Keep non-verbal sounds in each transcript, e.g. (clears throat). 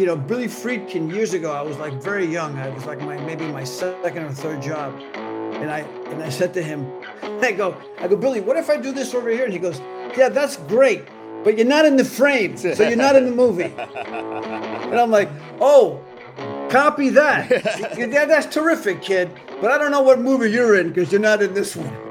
you know, Billy Friedkin years ago, I was like very young. I was like my maybe my second or third job. And I and I said to him, (laughs) I go, I go, Billy, what if I do this over here? And he goes, Yeah, that's great, but you're not in the frame, so you're not in the movie. and I'm like, Oh, copy that. (laughs) yeah, that's terrific, kid. But I don't know what movie you're in because you're not in this one.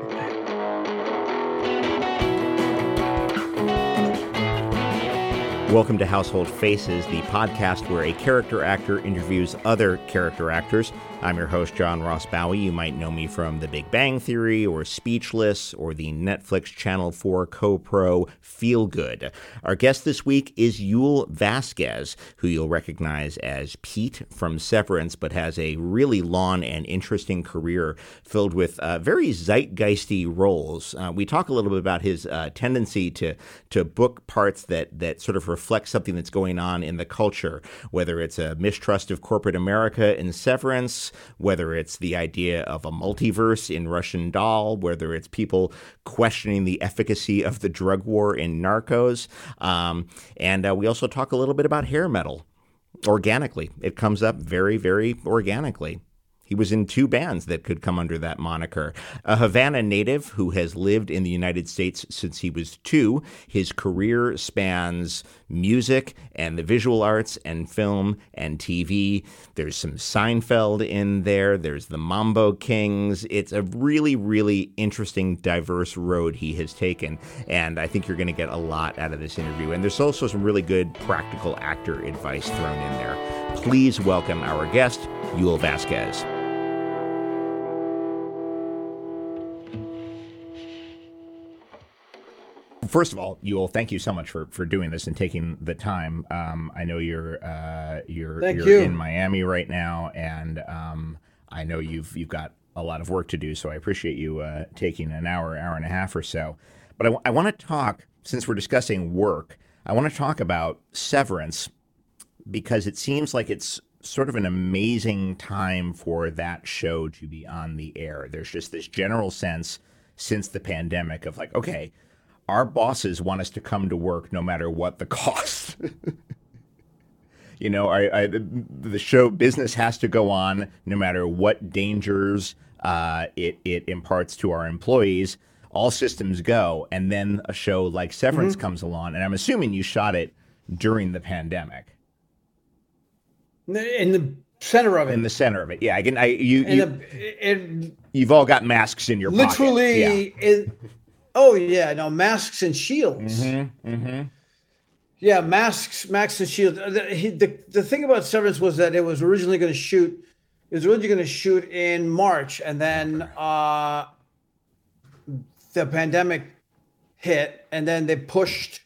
Welcome to Household Faces, the podcast where a character actor interviews other character actors. I'm your host, John Ross Bowie. You might know me from The Big Bang Theory or Speechless or the Netflix Channel 4 co-pro Feel Good. Our guest this week is Yul Vazquez, who you'll recognize as Pete from Severance, but has a really long and interesting career filled with uh, very zeitgeisty roles. Uh, we talk a little bit about his uh, tendency to to book parts that that sort of reflect something that's going on in the culture, whether it's a mistrust of corporate America in Severance whether it's the idea of a multiverse in Russian Doll, whether it's people questioning the efficacy of the drug war in Narcos. Um, and uh, we also talk a little bit about hair metal organically. It comes up very, very organically. He was in two bands that could come under that moniker. A Havana native who has lived in the United States since he was two. His career spans music and the visual arts and film and TV. There's some Seinfeld in there. There's the Mambo Kings. It's a really, really interesting, diverse road he has taken. And I think you're going to get a lot out of this interview. And there's also some really good practical actor advice thrown in there. Please welcome our guest, Yul Vazquez. First of all, Yul, thank you so much for, for doing this and taking the time. Um, I know you're uh, you're, you're you. in Miami right now, and um, I know you've you've got a lot of work to do. So I appreciate you uh, taking an hour, hour and a half or so. But I, w- I want to talk since we're discussing work. I want to talk about Severance because it seems like it's sort of an amazing time for that show to be on the air. There's just this general sense since the pandemic of like, okay our bosses want us to come to work no matter what the (laughs) cost. you know, I, I, the show business has to go on no matter what dangers uh, it it imparts to our employees. All systems go, and then a show like Severance mm-hmm. comes along, and I'm assuming you shot it during the pandemic. In the center of it. In the center of it, yeah. I can. I you. you the, it, you've all got masks in your literally. Pocket. Yeah. Oh yeah, no masks and shields. Mm-hmm, mm-hmm. Yeah, masks, masks and shields. The, he, the, the thing about Severance was that it was originally going to shoot. It was originally going to shoot in March, and then uh, the pandemic hit, and then they pushed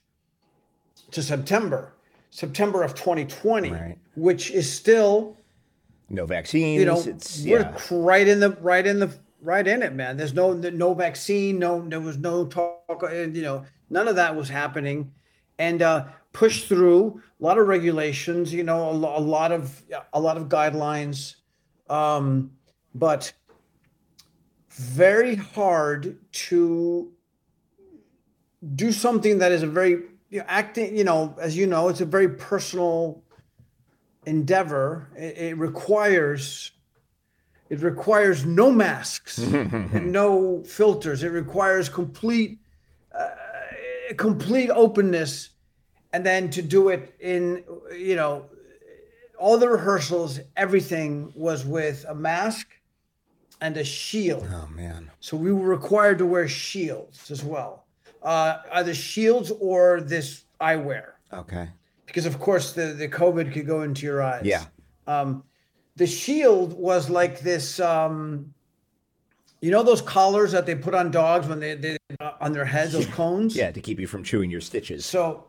to September, September of 2020, right. which is still no vaccines. You know, it's, we're yeah. right in the right in the right in it, man. There's no no vaccine, no there was no talk, and you know none of that was happening, and uh, pushed through a lot of regulations, you know, a, a lot of a lot of guidelines, um, but very hard to do something that is a very you know, acting. You know, as you know, it's a very personal endeavor. It, it requires it requires no masks (laughs) and no filters. It requires complete, uh, complete openness, and then to do it in, you know, all the rehearsals, everything was with a mask and a shield. Oh man! So we were required to wear shields as well, uh, either shields or this eyewear. Okay. Because of course the the COVID could go into your eyes. Yeah. Um, the shield was like this um you know those collars that they put on dogs when they, they uh, on their heads those cones? Yeah to keep you from chewing your stitches. So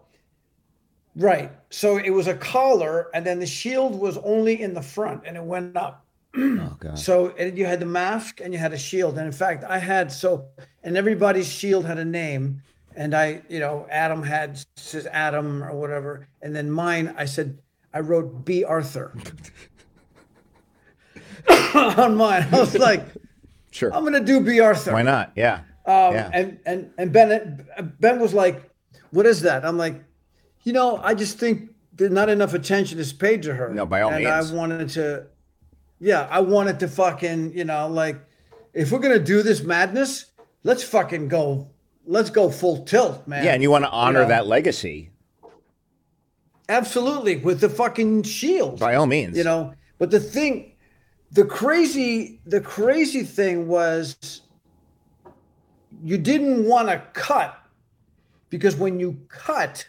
right. So it was a collar and then the shield was only in the front and it went up. Oh, (clears throat) God. so you had the mask and you had a shield. And in fact i had so and everybody's shield had a name. And i you know adam had says adam or whatever. And then mine i said i wrote b. Arthur (laughs) (coughs) on mine. I was like, sure, I'm gonna do B Arthur. Why not? Yeah. Um, yeah. And and and Ben Ben was like, what is that? I'm like, you know, I just think there's not enough attention is paid to her. No, by all and means. I wanted to, yeah, I wanted to fucking, you know, like, if we're gonna do this madness, let's fucking go, let's go full tilt, man. Yeah, and you want to honor know. that legacy absolutely with the fucking shield. by all means. you know but the thing the crazy the crazy thing was you didn't want to cut because when you cut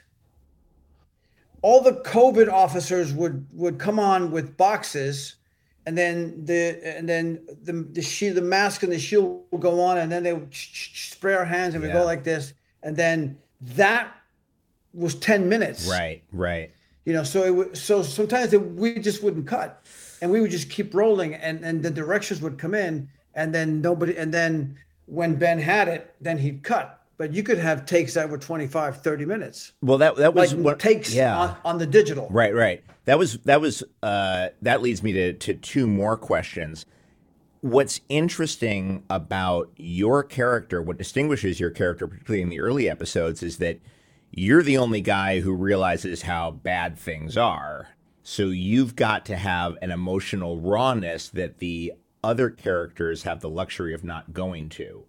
all the covid officers would would come on with boxes and then the and then the the shield the mask and the shield will go on and then they would spray our hands and we Yeah. go like this and then that was 10 minutes Right, right. you know so it would so sometimes it, we just wouldn't cut and we would just keep rolling and and the directions would come in and then nobody and then when ben had it then he'd cut but you could have takes that were 25 30 minutes Well, that that was like what takes Yeah. on, on the digital Right, right. That was that was uh, that leads me to to two more questions. What's interesting about your character, what distinguishes your character, particularly in the early episodes, is that you're the only guy who realizes how bad things are. So you've got to have an emotional rawness that the other characters have the luxury of not going to.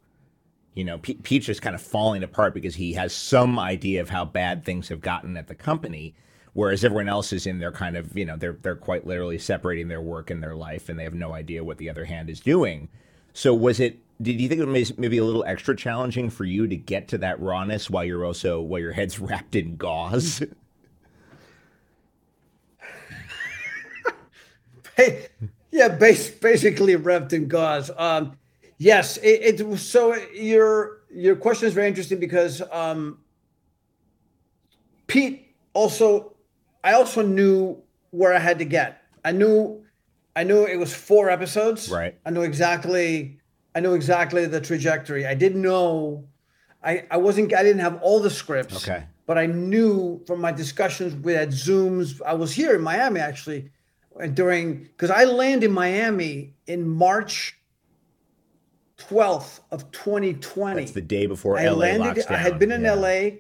You know, Pe- Pete is kind of falling apart because he has some idea of how bad things have gotten at the company, whereas everyone else is in their kind of, you know, they're they're quite literally separating their work and their life, and they have no idea what the other hand is doing. So, was it? Did you think it was maybe a little extra challenging for you to get to that rawness while you're also while your head's (laughs) wrapped in gauze? Hey, yeah, base, basically revved in gauze. Um, yes, it, it so your your question is very interesting because um, Pete also, I also knew where I had to get. I knew, I knew it was four episodes. Right. I knew exactly, I knew exactly the trajectory. I didn't know, I I wasn't, I didn't have all the scripts. Okay. But I knew from my discussions with at Zooms, I was here in Miami actually during because I land in Miami in March 12th of 2020. That's the day before I LA landed. I had been in Yeah. LA.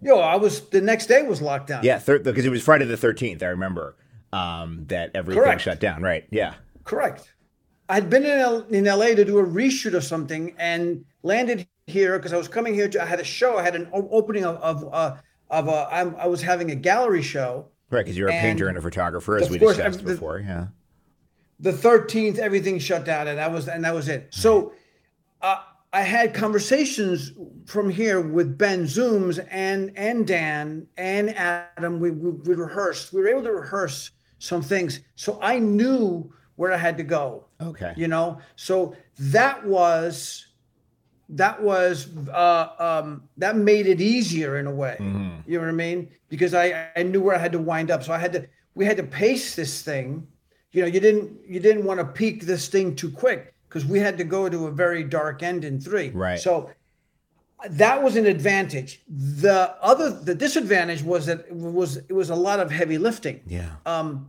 Yo, I was the next day was locked down. Yeah, thir- because it was Friday the thirteenth. I remember um, that everything Correct. shut down. Right? Yeah. Correct. I had been in, L- in LA to do a reshoot of something and landed here because I was coming here. To, I had a show. I had an o- opening of of uh, of a. I'm, I was having a gallery show. Right, because you're a And, painter and a photographer, as we course, discussed every- the- before. Yeah. the 13th everything shut down and that was and that was it so uh, i had conversations from here with ben zooms and and dan and adam we, we, we rehearsed we were able to rehearse some things so i knew where i had to go Okay. you know so that was that was uh, um, that made it easier in a way you know what i mean because I, I knew where i had to wind up so i had to we had to pace this thing you know you didn't you didn't want to peak this thing too quick because we had to go to a very dark end in three Right. so that was an advantage the other the disadvantage was that it was it was a lot of heavy lifting Yeah. um,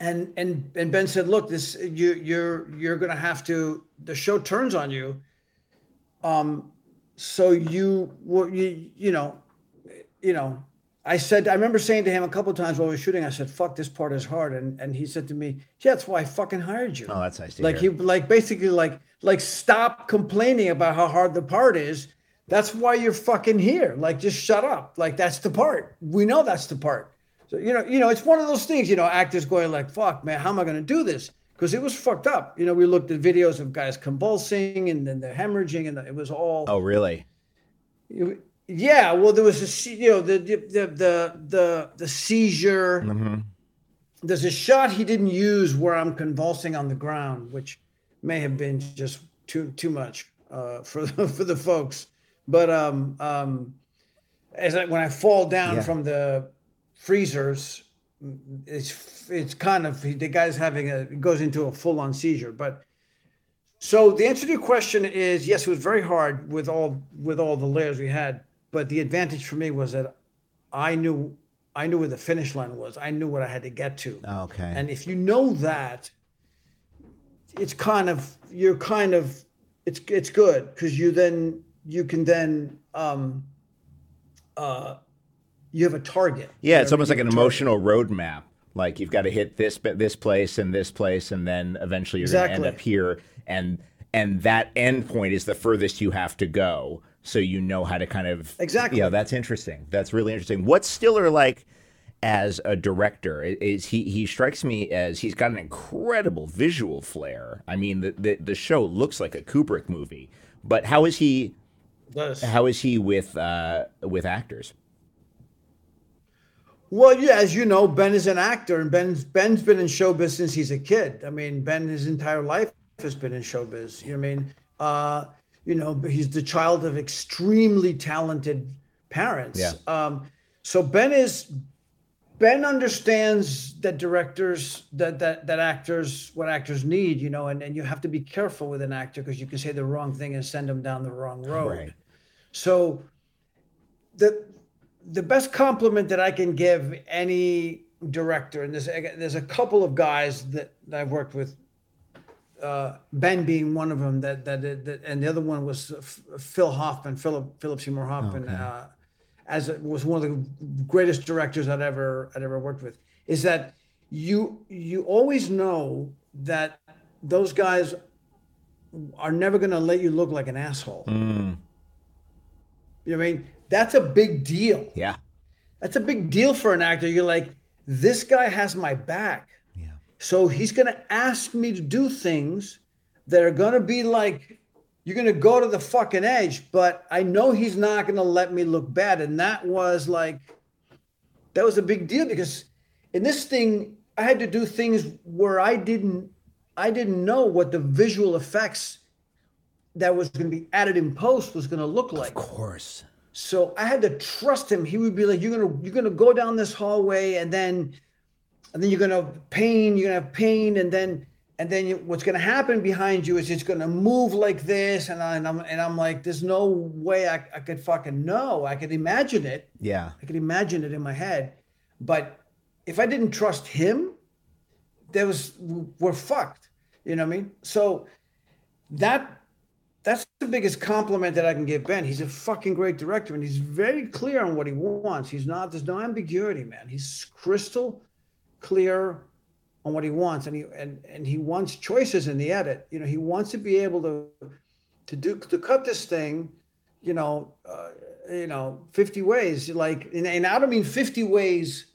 and and and Ben said, "Look, this you you're you're gonna have to. The show turns on you. Um, so you well, you you know, you know." I said, I remember saying to him a couple of times while we were shooting, I said, "Fuck, this part is hard," and and he said to me, "Yeah, that's why I fucking hired you." oh, that's nice to like hear. he like basically like like stop complaining about how hard the part is. That's why you're fucking here. Like just shut up. Like that's the part. We know that's the part. So you know, you know, it's one of those things. You know, actors going like, "Fuck, man, how am I going to do this?" Because it was fucked up. You know, we looked at videos of guys convulsing and then the hemorrhaging, and it was all. oh, really? You- yeah, well, there was a you know the the the the the, the seizure. Mm-hmm. There's a shot he didn't use where I'm convulsing on the ground, which may have been just too too much uh, for the, (laughs) for the folks. But um, um, as I, when I fall down Yeah. from the freezers, it's it's kind of the guy's having a it goes into a full on seizure. But so the answer to your question is yes, it was very hard with all with all the layers we had. But the advantage for me was that I knew I knew where the finish line was. I knew what I had to get to. Okay. And if you know that, it's kind of you're kind of it's it's good because you then you can then um uh you have a target. Yeah, it's almost like an emotional roadmap. Like you've got to hit this this place and this place, and then eventually you're exactly. going to end up here, and and that end point is the furthest you have to go, so you know how to kind of exactly. Yeah, you know, that's interesting. That's really interesting. What's Stiller like? as a director is he he strikes me as he's got an incredible visual flair. I mean the the, the show looks like a Kubrick movie, but how is he how is he with uh, with actors? Well, yeah, as you know, Ben is an actor, and Ben's Ben's been in showbiz since he's a kid. I mean, Ben his entire life has been in showbiz. You know I mean? Uh, you know, he's the child of extremely talented parents. Yeah. Um, so Ben is Ben understands that directors that that that actors what actors need, you know, and, and you have to be careful with an actor because you can say the wrong thing and send them down the wrong road. Right. So the the best compliment that I can give any director, and there's there's a couple of guys that, I've worked with, uh, Ben being one of them, that, that that and the other one was Phil Hoffman, Philip Philip Seymour Hoffman. Okay. Uh, as it was one of the greatest directors I'd ever I'd ever worked with, is that you you always know that those guys are never going to let you look like an asshole. Mm. You know what I mean? That's a big deal. Yeah. That's a big deal for an actor. You're like, this guy has my back. Yeah. So he's going to ask me to do things that are going to be like you're going to go to the fucking edge, but I know he's not going to let me look bad. And that was like, that was a big deal because in this thing, I had to do things where I didn't, I didn't know what the visual effects that was going to be added in post was going to look like. Of course. So I had to trust him. He would be like, "You're gonna, you're gonna go down this hallway, and then, and then you're gonna pain. You're gonna have pain, and then and then you, what's going to happen behind you is it's going to move like this and, I, and I'm and I'm like there's no way I, I could fucking know. I could imagine it. Yeah. I could imagine it in my head. But if I didn't trust him there was we're fucked. You know what I mean? So that that's the biggest compliment that I can give Ben. He's a fucking great director and he's very clear on what he wants. He's not there's no ambiguity man. He's crystal clear on what he wants and he and, and he wants choices in the edit. You know he wants to be able to to do to cut this thing you know uh, you know 50 ways like and, and i don't mean 50 ways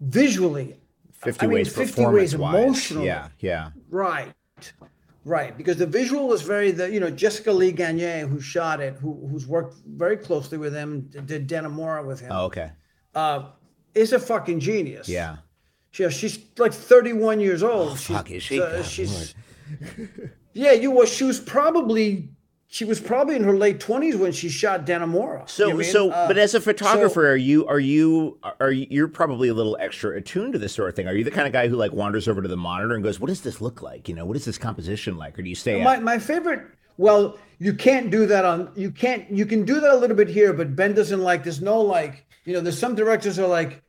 visually. 50 I mean, ways 50 ways emotionally. Yeah yeah. Right right because the visual was very the you know jessica lee gagne who shot it who who's worked very closely with him did dannemora with him oh okay uh is a fucking genius. Yeah. She, she's like 31 years old. Oh, fuck, is she? Uh, she's, (laughs) yeah, you was. She was probably she was probably in her late 20s when she shot Dannemora. So, you know so, uh, but as a photographer, so, are you are you are you, you're probably a little extra attuned to this sort of thing? Are you the kind of guy who like wanders over to the monitor and goes, "What does this look like? You know, what is this composition like?" Or do you stay? My my favorite. Well, you can't do that on. You can't. You can do that a little bit here, but Ben doesn't like. There's no like. You know, there's some directors are like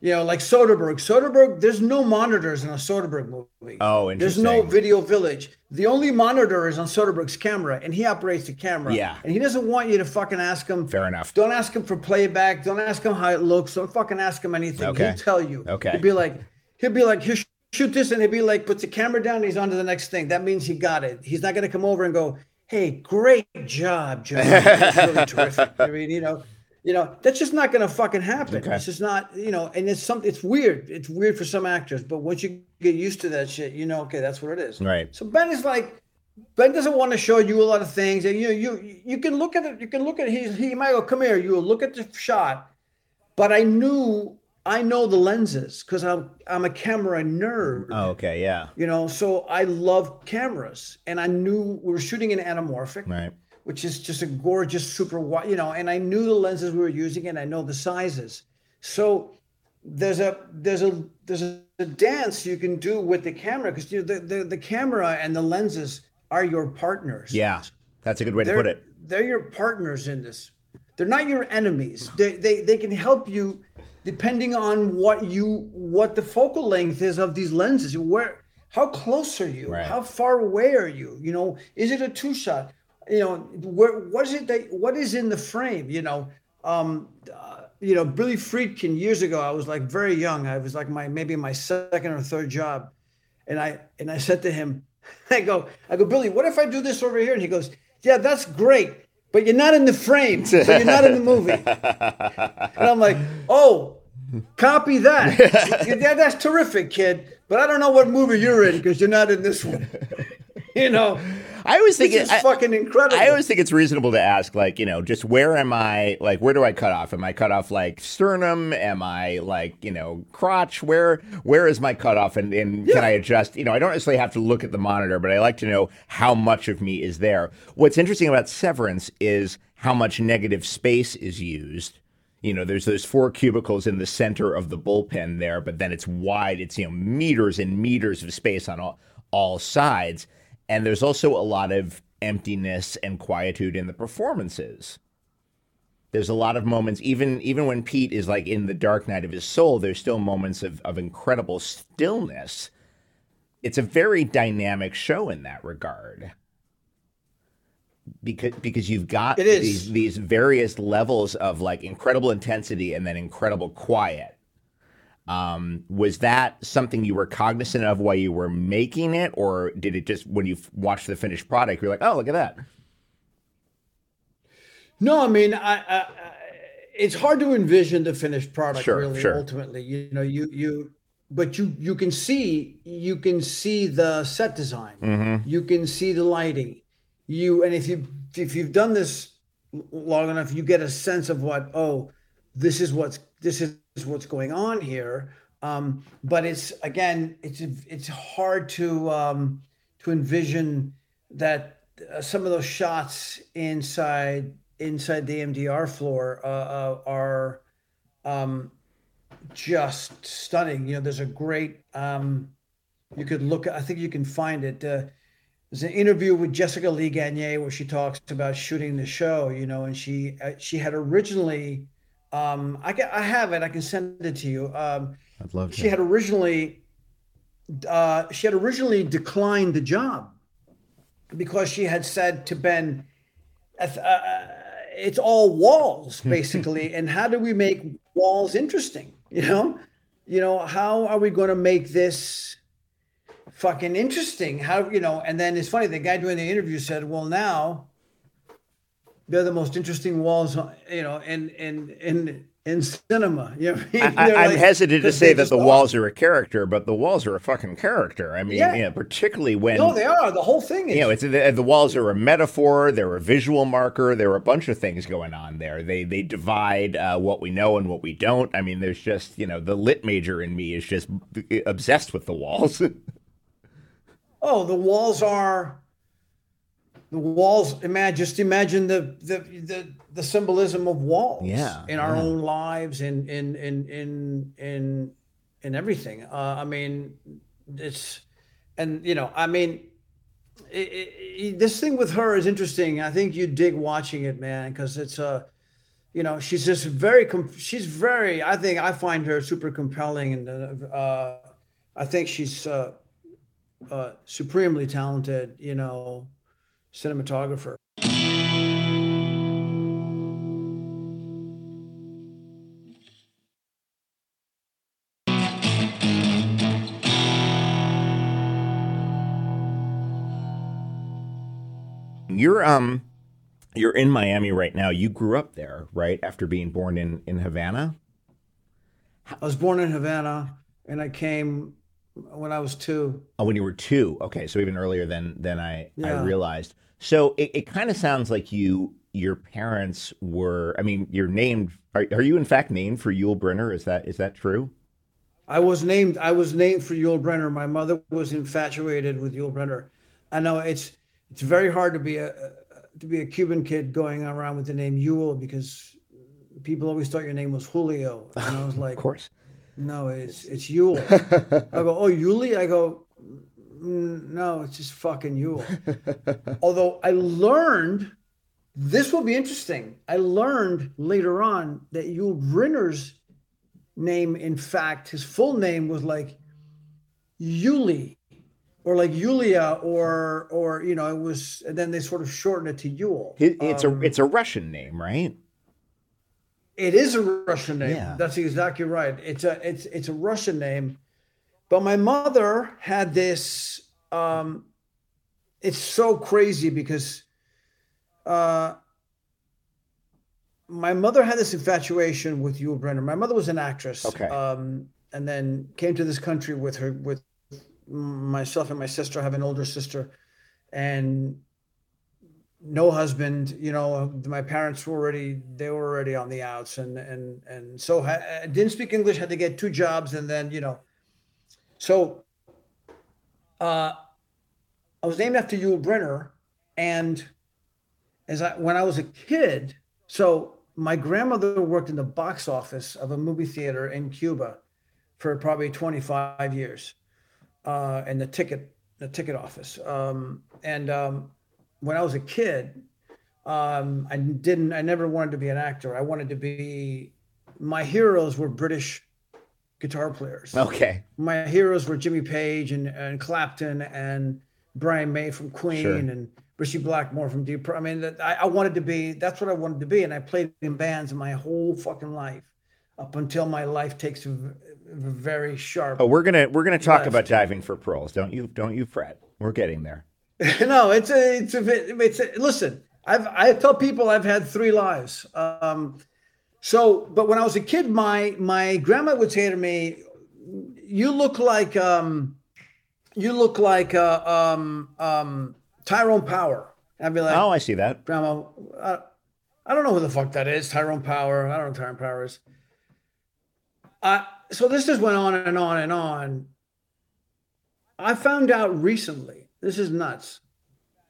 you know, like Soderbergh. Soderbergh, there's no monitors in a Soderbergh movie. Oh, interesting. There's no video village. The only monitor is on Soderbergh's camera, and he operates the camera. Yeah. And he doesn't want you to fucking ask him. Fair enough. Don't ask him for playback. Don't ask him how it looks. Don't fucking ask him anything. Okay. He'll tell you. Okay. He'll be like, he'll be like, here, shoot this, and he'll be like, puts the camera down, and he's on to the next thing. That means he got it. He's not gonna come over and go, hey, great job, Joe. That's really (laughs) terrific. I mean, you know you know, that's just not going to fucking happen. Okay. It's just not, you know, and it's something, it's weird. It's weird for some actors, but once you get used to that shit, you know, okay, that's what it is. Right. So Ben is like, Ben doesn't want to show you a lot of things. And you know, you you can look at it, you can look at he he might go, come here, you look at the shot. But I knew I know the lenses because I'm I'm a camera nerd. Oh, okay, yeah. You know, so I love cameras, and I knew we were shooting in anamorphic. Right which is just a gorgeous super wide, you know, and I knew the lenses we were using and I know the sizes. So there's a there's a there's a, a dance you can do with the camera because you know, the, the the camera and the lenses are your partners. Yeah, that's a good way they're, to put it. They're your partners in this. They're not your enemies. They they they can help you depending on what you what the focal length is of these lenses. Where how close are you? Right. How far away are you? You know, is it a two shot? You know, where, what is it that what is in the frame? You know, um, uh, you know, Billy Friedkin years ago. I was like very young. I was like my maybe my second or third job, and I and I said to him, (laughs) I go, I go, Billy, what if I do this over here? And he goes, Yeah, that's great, but you're not in the frame, so you're not in the movie. (laughs) and I'm like, Oh, copy that. (laughs) yeah, that's terrific, kid. But I don't know what movie you're in because you're not in this one. you know. I always think it's fucking incredible. I always think it's reasonable to ask, like, you know, just where am I? Like, where do I cut off? Am I cut off like sternum? Am I like, you know, crotch? Where where is my cutoff? And and yeah. can I adjust? You know, I don't necessarily have to look at the monitor, but I like to know how much of me is there. What's interesting about Severance is how much negative space is used. You know, there's those four cubicles in the center of the bullpen there, but then it's wide. It's you know meters and meters of space on all all sides and there's also a lot of emptiness and quietude in the performances. There's a lot of moments, even even when Pete is like in the dark night of his soul, there's still moments of, of incredible stillness. It's a very dynamic show in that regard. Because because you've got these these various levels of like incredible intensity and then incredible quiet um, was that something you were cognizant of while you were making it, or did it just when you watched the finished product, you're like, oh, look at that? No, I mean, I, I, it's hard to envision the finished product. Sure, really, sure. ultimately, you know, you you, but you you can see you can see the set design, mm-hmm. you can see the lighting, you and if you if you've done this long enough, you get a sense of what oh, this is what's this is what's going on here. Um, but it's again, it's it's hard to um, to envision that uh, some of those shots inside inside the MDR floor uh, uh, are um, just stunning. You know, there's a great. Um, you could look. I think you can find it. Uh, there's an interview with Jessica Lee Gagne where she talks about shooting the show. You know, and she uh, she had originally um, I I have it. I can send it to you. Um, I'd love. To. She had originally, uh, she had originally declined the job because she had said to Ben, uh, uh "It's all walls, (laughs) basically, and how do we make walls interesting? You know, you know, how are we going to make this?" fucking interesting how you know and then it's funny the guy doing the interview said well now they're the most interesting walls, you know, in in in in cinema. (laughs) You know I am like, hesitant to say that the walls are a character, but the walls are a fucking character. I mean, yeah. you know, particularly when no, they are. The whole thing is. You know, it's the, the walls are a metaphor. They're a visual marker. There are a bunch of things going on there. They they divide uh, what we know and what we don't. I mean, there's just you know the lit major in me is just obsessed with the walls. (laughs) oh, the walls are the walls imagine just imagine the the the, the symbolism of walls yeah, in our yeah. own lives and in in in in in everything. Uh, i mean it's and you know i mean it, it, this thing with her is interesting. I think you dig watching it man because it's a uh, you know she's just very she's very i think i find her super compelling and uh, i think she's uh, uh, supremely talented you know cinematographer. You're um you're in Miami right now. You grew up there, right? After being born in in Havana? I was born in Havana and I came when I was two. Oh, when you were two. Okay, so even earlier than than I yeah. I realized. So it, it kind of sounds like you your parents were. I mean, you're named. Are, are you in fact named for Yul Brynner? Is that is that true? I was named. I was named for Yul Brynner. My mother was infatuated with Yul Brynner. I know it's it's very hard to be a, to be a Cuban kid going around with the name Yul because people always thought your name was Julio, and I was (laughs) like, of course. No, it's it's Yul. (laughs) I go, oh, Yuli. I go, no, it's just fucking Yul. (laughs) Although I learned, this will be interesting. I learned later on that Yul Brynner's name, in fact, his full name was like Yuli or like Yulia, or or you know, it was. And then they sort of shortened it to Yul. It- it's Um, a it's a Russian name, right? It is a Russian name. Yeah. That's exactly right. It's a it's it's a Russian name. But my mother had this um it's so crazy because uh my mother had this infatuation with Yul Brynner. My mother was an actress. Okay. Um and then came to this country with her with myself and my sister. I have an older sister and no husband you know my parents were already they were already on the outs and and and so I didn't speak english had to get two jobs and then you know. So uh i was named after Yul Brynner and as i when i was a kid so my grandmother worked in the box office of a movie theater in cuba for probably 25 years uh in the ticket the ticket office um and um when I was a kid, um, I didn't, I never wanted to be an actor. I wanted to be, my heroes were British guitar players. Okay. My heroes were Jimmy Page and, and Clapton and Brian May from Queen Sure. and Ritchie Blackmore from Deep. I mean, that- I, I wanted to be, that's what I wanted to be. And I played in bands my whole fucking life up until my life takes a very sharp Oh, we're gonna we're gonna talk Left. about diving for pearls. Don't you don't you fret. We're getting there. (laughs) no, it's a, it's a, it's a, listen, I've, I tell people I've had three lives. Um, so, but when I was a kid, my, my grandma would say to me, you look like, um, you look like, uh, um, um, Tyrone Power. I'd be like, Oh, I see that. grandma, I, I don't know who the fuck that is. Tyrone Power. I don't know Tyrone Power is. Uh, so this just went on and on and on. I found out recently, this is nuts,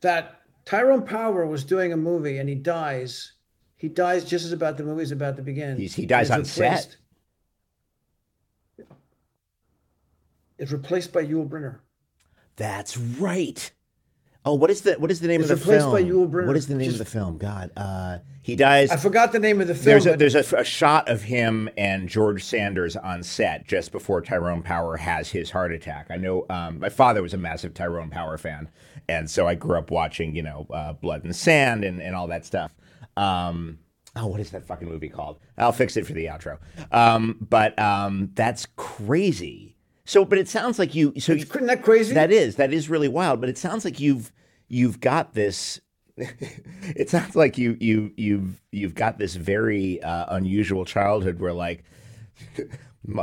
that Tyrone Power was doing a movie and he dies. He dies just as about the movie's about to begin. He's- he dies on set? Is replaced by Yul Brynner. That's right. Oh, what is the what is the name It's of the film? by Yul Brynner. What is the name Just- of the film? God, uh, he dies. I forgot the name of the film. There's a there's a, a shot of him and George Sanders on set just before Tyrone Power has his heart attack. I know um, my father was a massive Tyrone Power fan, and so I grew up watching you know uh, Blood and Sand and, and all that stuff. Um, oh, what is that fucking movie called? I'll fix it for the outro. Um, but um, that's crazy. So, but it sounds like you. So Isn't that crazy? that is that is really wild. But it sounds like you've you've got this. (laughs) it sounds like you you you've you've got this very uh, unusual childhood where like. (laughs)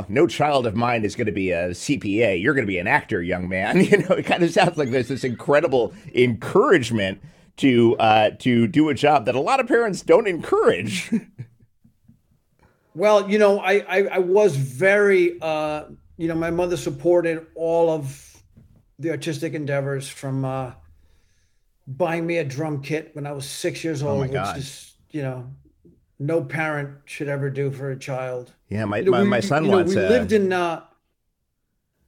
No child of mine is going to be a CPA. You're going to be an actor, young man. (laughs) You know, it kind of sounds like there's this incredible encouragement to uh, to do a job that a lot of parents don't encourage. Well, you know, I, I, I was very, uh, you know, my mother supported all of the artistic endeavors from uh, buying me a drum kit when I was six years old, Oh my which God. is, you know, no parent should ever do for a child. yeah, my You know, my, we- my son you know, wants we a, lived in, uh,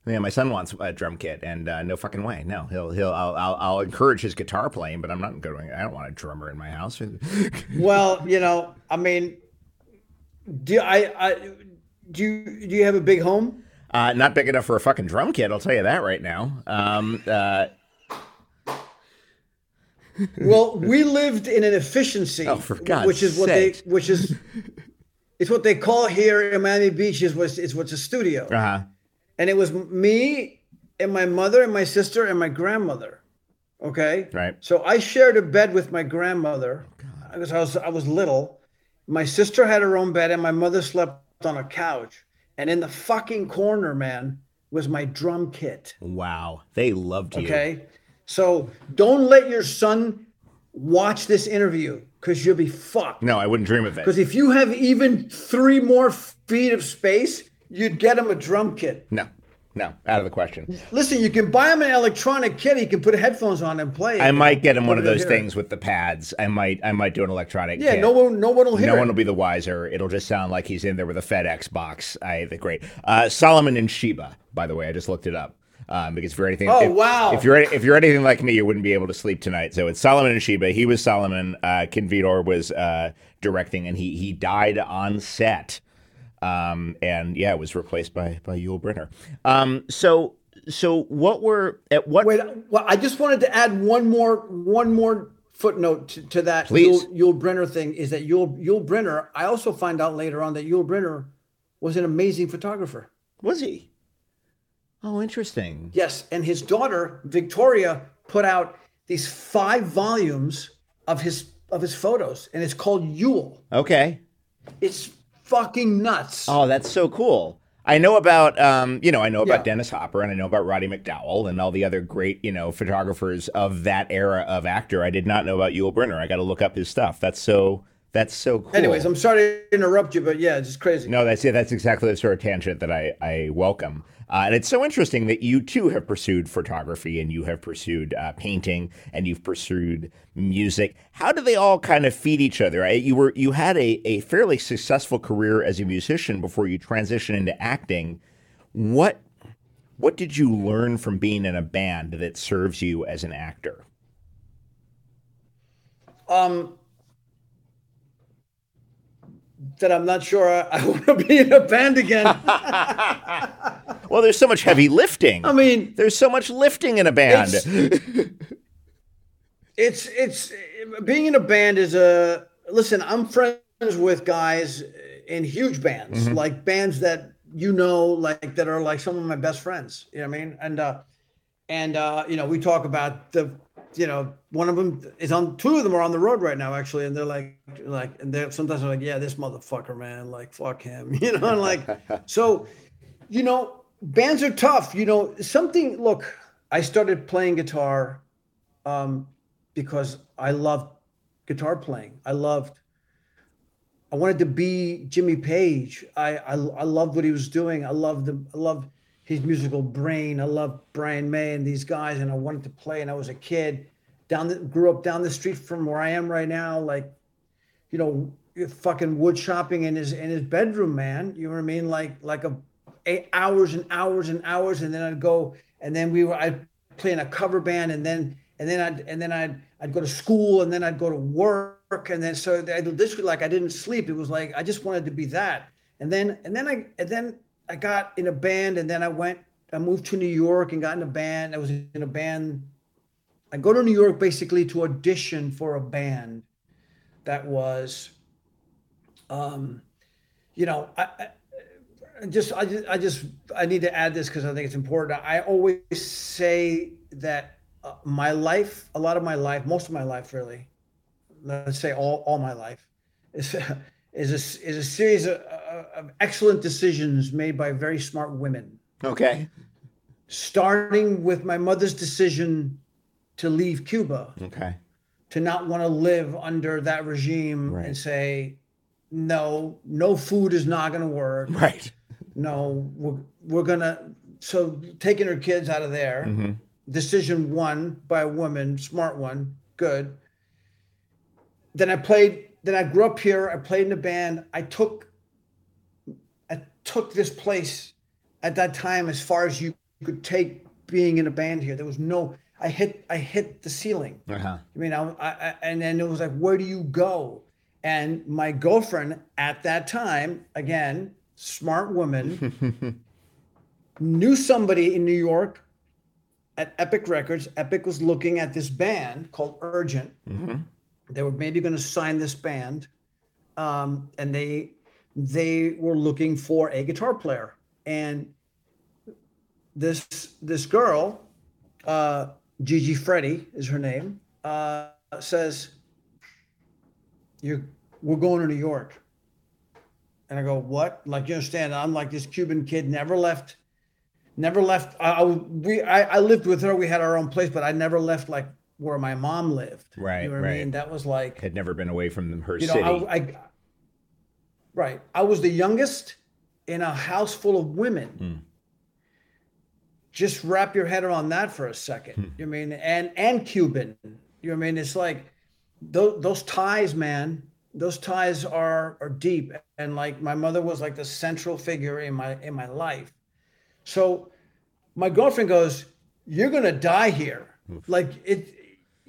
Yeah, my son wants a drum kit, and uh, no fucking way. No, he'll he'll I'll, I'll I'll encourage his guitar playing, but I'm not going. I don't want a drummer in my house. (laughs) well, you know, I mean, do I, I, do you, do you have a big home? Uh, not big enough for a fucking drum kit. I'll tell you that right now. Um, uh, Well, we lived in an efficiency, Oh, which is what sakes. they, which is, it's what they call here in Miami Beach is what's it's what's a studio, uh-huh. and it was me and my mother and my sister and my grandmother. Okay, Right. So I shared a bed with my grandmother because I was I was little. My sister had her own bed, and my mother slept on a couch. And in the fucking corner, man, was my drum kit. Wow, they loved you. Okay. So don't let your son watch this interview because you'll be fucked. No, I wouldn't dream of it. Because if you have even three more feet of space, you'd get him a drum kit. No, no, out of the question. Listen, you can buy him an electronic kit. He can put headphones on and play. I might get him one of those things with the pads. I might I might do an electronic. Yeah, kit. no one, no one will hear No it. one will be the wiser. It'll just sound like he's in there with a FedEx box. I the great uh, Solomon and Sheba. By the way, I just looked it up um, because for anything. Oh, if, wow. If you're if you're anything like me, you wouldn't be able to sleep tonight. So it's Solomon and Sheba. He was Solomon. Uh, King Vidor was uh, directing, and he he died on set. Um, and yeah, it was replaced by by Yul Brynner. Um, so so what were at what? Wait, well, I just wanted to add one more one more footnote to, to that Please. Yul, Yul Brynner thing is that Yul Yul Brynner. I also find out later on that Yul Brynner was an amazing photographer. Was he? Oh, interesting. Yes, and his daughter Victoria put out these five volumes of his of his photos, and it's called Yule. Okay. It's fucking nuts. Oh, that's so cool. I know about, um, you know, I know about Yeah. Dennis Hopper and I know about Roddy McDowall and all the other great, you know, photographers of that era of actor. I did not know about Yul Brynner. I got to look up his stuff. That's so, that's so cool. Anyways, I'm sorry to interrupt you, but yeah, it's just crazy. No, that's yeah, that's exactly the sort of tangent that I, I welcome. Uh, and it's so interesting that you too have pursued photography and you have pursued uh, painting and you've pursued music. How do they all kind of feed each other? I, you were you had a, a fairly successful career as a musician before you transitioned into acting. What what did you learn from being in a band that serves you as an actor? Um, that I'm not sure I, I (laughs) want to be in a band again. (laughs) Well, there's so much heavy lifting. I mean, there's so much lifting in a band. (laughs) it's it's being in a band is a listen. I'm friends with guys in huge bands, Mm-hmm. like bands that you know, like that are like some of my best friends. You know what I mean? And uh, and uh, you know, we talk about the, you know, one of them is on. Two of them are on the road right now, actually, and they're like, like, and they're sometimes they're like, yeah, this motherfucker, man, like, fuck him, (laughs) you know, and like, (laughs) so, you know, bands are tough. You know, something. Look, I started playing guitar um, because I loved guitar playing. I loved. I wanted to be Jimmy Page. I I, I loved what he was doing. I loved the I loved his musical brain. I loved Brian May and these guys, and I wanted to play. And I was a kid, down the grew up down the street from where I am right now, like, you know, fucking wood shopping in his in his bedroom, man. You know what I mean? Like like a eight hours and hours and hours, and then I'd go, and then we were I'd play in a cover band, and then and then I'd and then I'd I'd go to school, and then I'd go to work, and then so I, this was like I didn't sleep. It was like I just wanted to be that, and then and then I and then I got in a band, and then I went I moved to New York and got in a band. I was in a band. I go to New York basically to audition for a band that was, um, you know, I, I just I just I just I need to add this because I think it's important. I always say that uh, my life, a lot of my life, most of my life, really, let's say all all my life, is (laughs) is a, is a series of, of excellent decisions made by very smart women. okay. Starting with my mother's decision to leave Cuba, Okay. to not want to live under that regime Right. and say, no, no food is not going to work Right. no, we're, we're gonna so taking her kids out of there. Mm-hmm. Decision one by a woman, smart one, good. Then I played. Then I grew up here. I played in a band. I took. I took this place at that time as far as you could take being in a band here. There was no. I hit. I hit the ceiling. Uh-huh. I mean, I, I, I- and then it was like, where do you go? And my girlfriend at that time, again, smart woman, (laughs) knew somebody in New York at Epic Records. Epic was looking at this band called Urgent. They were maybe going to sign this band, um, and they they were looking for a guitar player. And this this girl, uh, Gigi Freddy is her name, uh, says, "You're we're going to New York." And I go, "What?" Like you understand? I'm like this Cuban kid, never left, never left. I, I we I, I lived with her. We had our own place, but I never left like where my mom lived. Right, You know what I mean? That was like Had never been away from her you city. know, I, I right. I was the youngest in a house full of women. Hmm. Just wrap your head around that for a second. Hmm. You know what I mean, and and Cuban. You know what I mean? It's like those those ties, man. Those ties are are deep. And like my mother was like the central figure in my in my life. So my girlfriend goes, "You're gonna die here. Like it.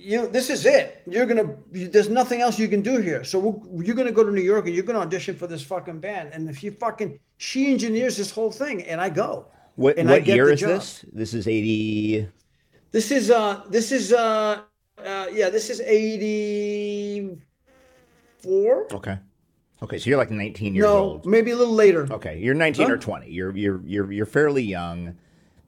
You. This is it. You're gonna. You, there's nothing else you can do here. So we're, you're gonna go to New York and you're gonna audition for this fucking band. And if you fucking, she engineers this whole thing, and I go. What, and I what get year is job. this? This is 80. This is uh this is uh, uh yeah this is eighty four. Okay. Okay, so you're like 19 years No, old. maybe a little later. Okay, you're 19 Huh? or 20. You're you're you're you're fairly young.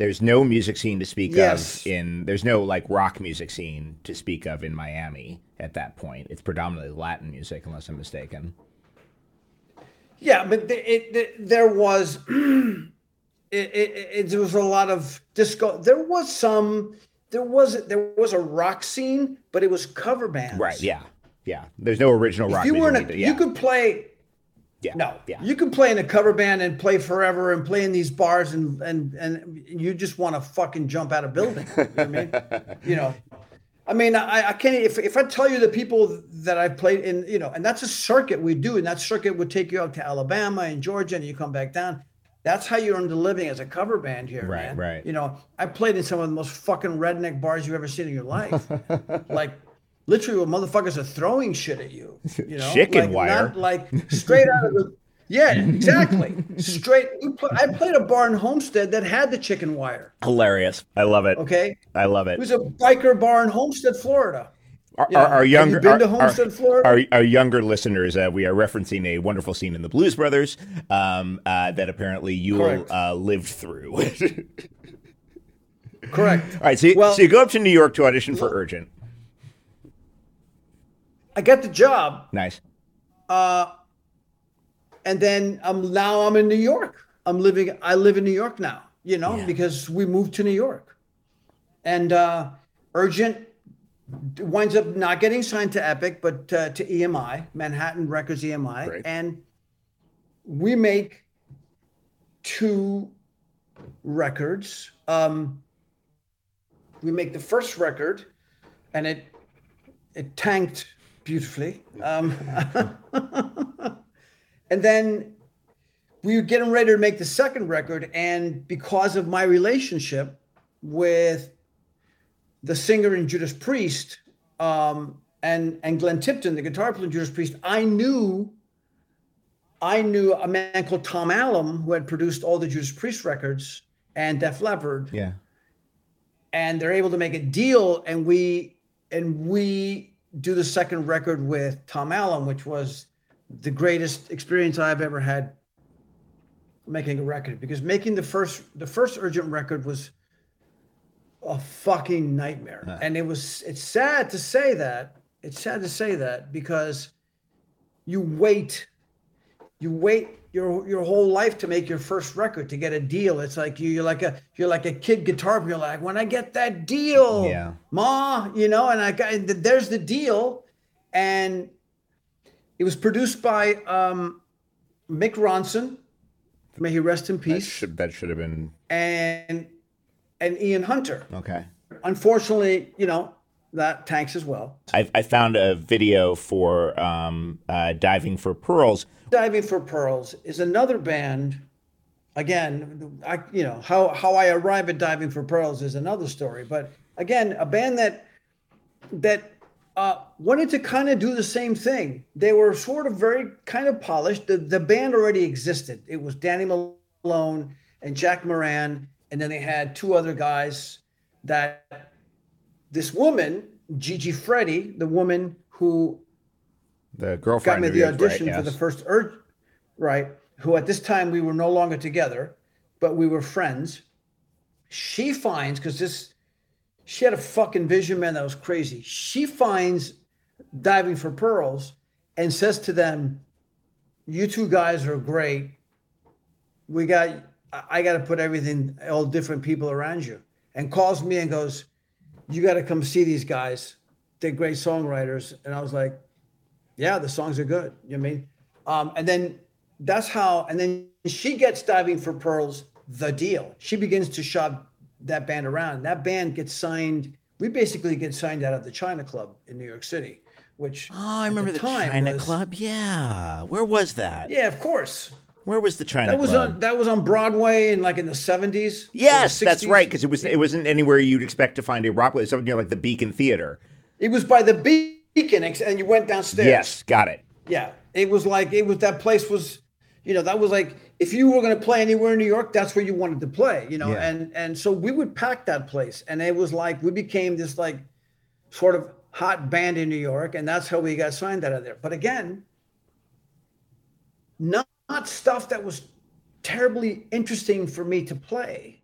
There's no music scene to speak Yes. of in there's no like rock music scene to speak of in Miami at that point. It's predominantly Latin music unless I'm mistaken. Yeah, but it, the, there was (clears throat) it, it, it, there was a lot of disco. There was some. There was there was a rock scene, but it was cover bands. Right, yeah. Yeah. There's no original rock If you music. were a, yeah. you could play. Yeah. No, Yeah. you can play in a cover band and play forever and play in these bars and and and you just want to fucking jump out of building. You know what I mean? (laughs) You know, I mean, I, I can't if if I tell you the people that I've played in, you know, and that's a circuit we do, and that circuit would take you out to Alabama and Georgia, and you come back down. That's how you earn the living as a cover band here, Right, man. right. You know, I played in some of the most fucking redneck bars you've ever seen in your life. (laughs) like literally, where motherfuckers are throwing shit at you. You know, Chicken like, wire. not like straight out of the. Yeah, exactly. Straight. I played a bar in Homestead that had the chicken wire. Hilarious. I love it. Okay, I love it. it was a biker bar in Homestead, Florida. Our, Yeah. our, our Have you younger, been to our- Homestead, Florida? Our, our younger listeners, uh, we are referencing a wonderful scene in the Blues Brothers um, uh, that apparently you uh, lived through. (laughs) Correct. All right. so you, Well- so you go up to New York to audition for Urgent. I got the job, Nice. uh, and then I'm now I'm in New York. I'm living. I live in New York now. You know, Yeah. because we moved to New York, and uh, Urgent winds up not getting signed to Epic, but uh, to EMI, Manhattan Records EMI, Great. and we make two records. Um, we make the first record, and it it tanked beautifully. Um, (laughs) and then we were getting ready to make the second record, and because of my relationship with the singer in Judas Priest um, and and Glenn Tipton, the guitar player in Judas Priest, I knew I knew a man called Tom Allom who had produced all the Judas Priest records and Def Leppard Yeah. and they're able to make a deal and we and we do the second record with Tom Allom which was the greatest experience I've ever had making a record. Because making the first the first urgent record was a fucking nightmare. And it was it's sad to say that it's sad to say that because you wait you wait your your whole life to make your first record to get a deal. It's like you, you're like a you're like a kid guitar. player. You're like, when I get that deal, Yeah. ma, you know, and I got there's the deal, and it was produced by um, Mick Ronson, may he rest in That peace, should, that should have been and and Ian Hunter. okay. Unfortunately, you know that tanks as well. I, I found a video for um, uh, Diving for Pearls. Diving for Pearls is another band. Again, I you know how how I arrive at Diving for Pearls is another story. But again, a band that that uh, wanted to kind of do the same thing. They were sort of very kind of polished. The the band already existed. It was Danny Malone and Jack Moran, and then they had two other guys. That this woman, Gigi Freddy, the woman who The girlfriend got me the audition right? for the first urge right who at this time we were no longer together but we were friends. She finds because this she had a fucking vision man that was crazy. She finds diving for pearls and says to them you two guys are great. We got i I got to put everything all different people around you and calls me and goes you got to come see these guys they're great songwriters and i was like yeah, the songs are good. You know what I mean? Um, and then that's how, and then she gets diving for pearls, the deal. She begins to shop that band around. That band gets signed. We basically get signed out of the China Club in New York City, which Oh, I remember the, time China was- Club. Yeah. Where was that? yeah, of course. Where was the China That was Club? on that was on Broadway in like in the seventies. Yes, that's right. Because it was it wasn't anywhere you'd expect to find a rock. It was something near like the Beacon Theater. It was by the Beacon, and you went downstairs. Yes, got it. Yeah, it was like it was that place was, you know, that was like if you were going to play anywhere in New York, that's where you wanted to play, you know. Yeah. And and so we would pack that place, and it was like we became this like sort of hot band in New York, and that's how we got signed out of there. But again, not, not stuff that was terribly interesting for me to play.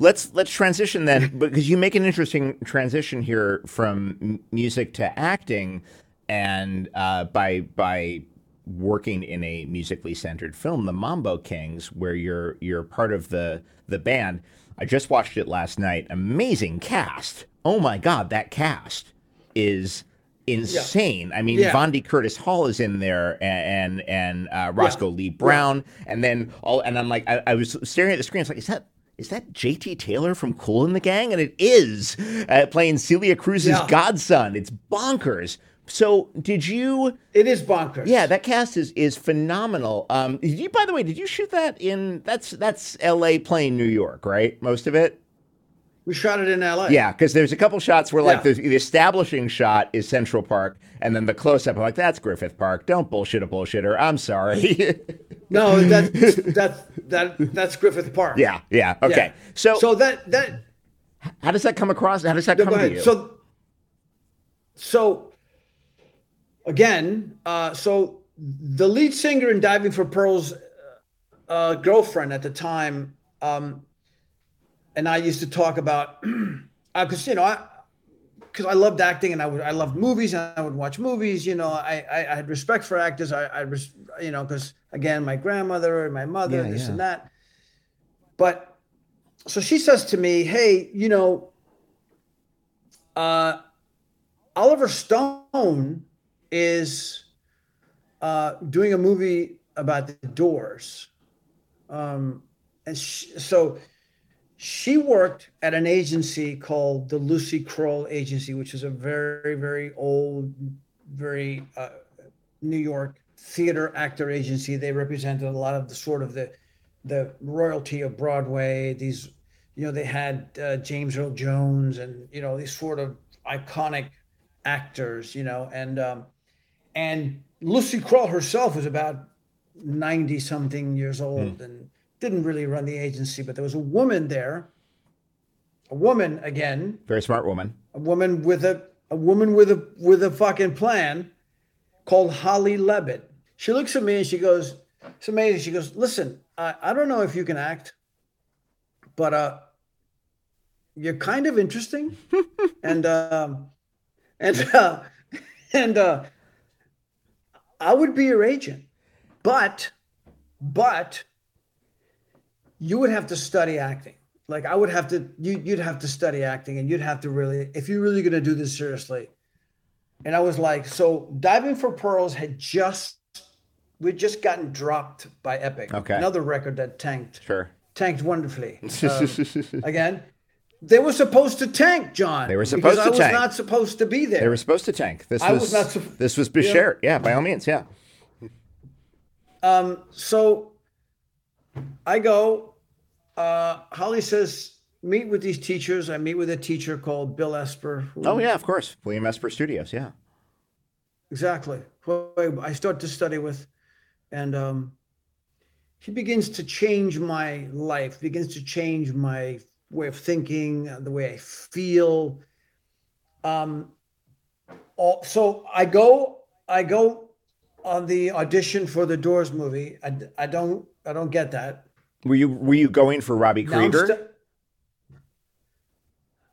let's let's transition then (laughs) because you make an interesting transition here from music to acting and uh, by by working in a musically centered film the mambo kings where you're you're part of the the band i just watched it last night amazing cast oh my god that cast is insane. I mean, Yeah. Vondie Curtis Hall is in there, and and, and uh, Roscoe Lee Browne, and then all. And I'm like, I, I was staring at the screen. It's like, is that is that J.T. Taylor from Kool and the Gang? And it is uh, playing Celia Cruz's Yeah. godson. It's bonkers. So, did you? It is bonkers. Yeah, that cast is is phenomenal. Um, did you, by the way, did you shoot that in? That's that's L.A. playing New York, right? Most of it. we shot it in L.A. Yeah, because there's a couple shots where like Yeah. the, the establishing shot is Central Park, and then the close up, I'm like, that's Griffith Park. Don't bullshit a bullshitter. I'm sorry. (laughs) No, that's that's that that's Griffith Park. yeah, yeah. Okay. Yeah. So, so that that how does that come across? How does that No, come to you? So, so again, uh, so the lead singer in Diving for Pearls' uh, girlfriend at the time, um, and I used to talk about (clears throat) because you know I because I loved acting and I would I loved movies and I would watch movies. You know, I I, I had respect for actors. I, I res, you know because again my grandmother and my mother Yeah, this yeah. and that. But so she says to me, "Hey, you know." uh, Oliver Stone is uh, doing a movie about the Doors, um, and sh so she worked at an agency called the Lucy Kroll Agency, which is a very very old, very uh, New York theater actor agency. They represented a lot of the sort of the the royalty of Broadway. These, you know, they had uh, James Earl Jones and you know these sort of iconic actors, you know, and um, and Lucy Kroll herself was about ninety something years old and didn't really run the agency, but there was a woman there, a woman again, Very smart woman. a woman with a a woman with a with a fucking plan called Holly Levitt. She looks at me and she goes, "It's amazing." She goes, "Listen, I, I don't know if you can act, but uh, you're kind of interesting, (laughs) and um, and uh, (laughs) and uh, I would be your agent, but but you would have to study acting." like I would have to you you'd have to study acting and you'd have to really if you're really gonna do this seriously. And I was like, so diving for pearls had just we'd just gotten dropped by Epic. Okay. Another record that tanked Sure. tanked wonderfully. (laughs) Um, again, they were supposed to tank, John. They were supposed to I was not supposed to be there. They were supposed to tank. This I was, was not sup- this was Bichert. Yeah, by all means. Yeah. Um, so I go, uh, Holly says, meet with these teachers. I meet with a teacher called Bill Esper. who- Oh yeah, of course. William Esper Studios. Yeah. Exactly. Who I start to study with. And um, he begins to change my life, begins to change my way of thinking, the way I feel. Um, all, so I go, I go on the audition for the Doors movie. I, I don't, I don't get that. Were you were you going for Robbie Krieger? st-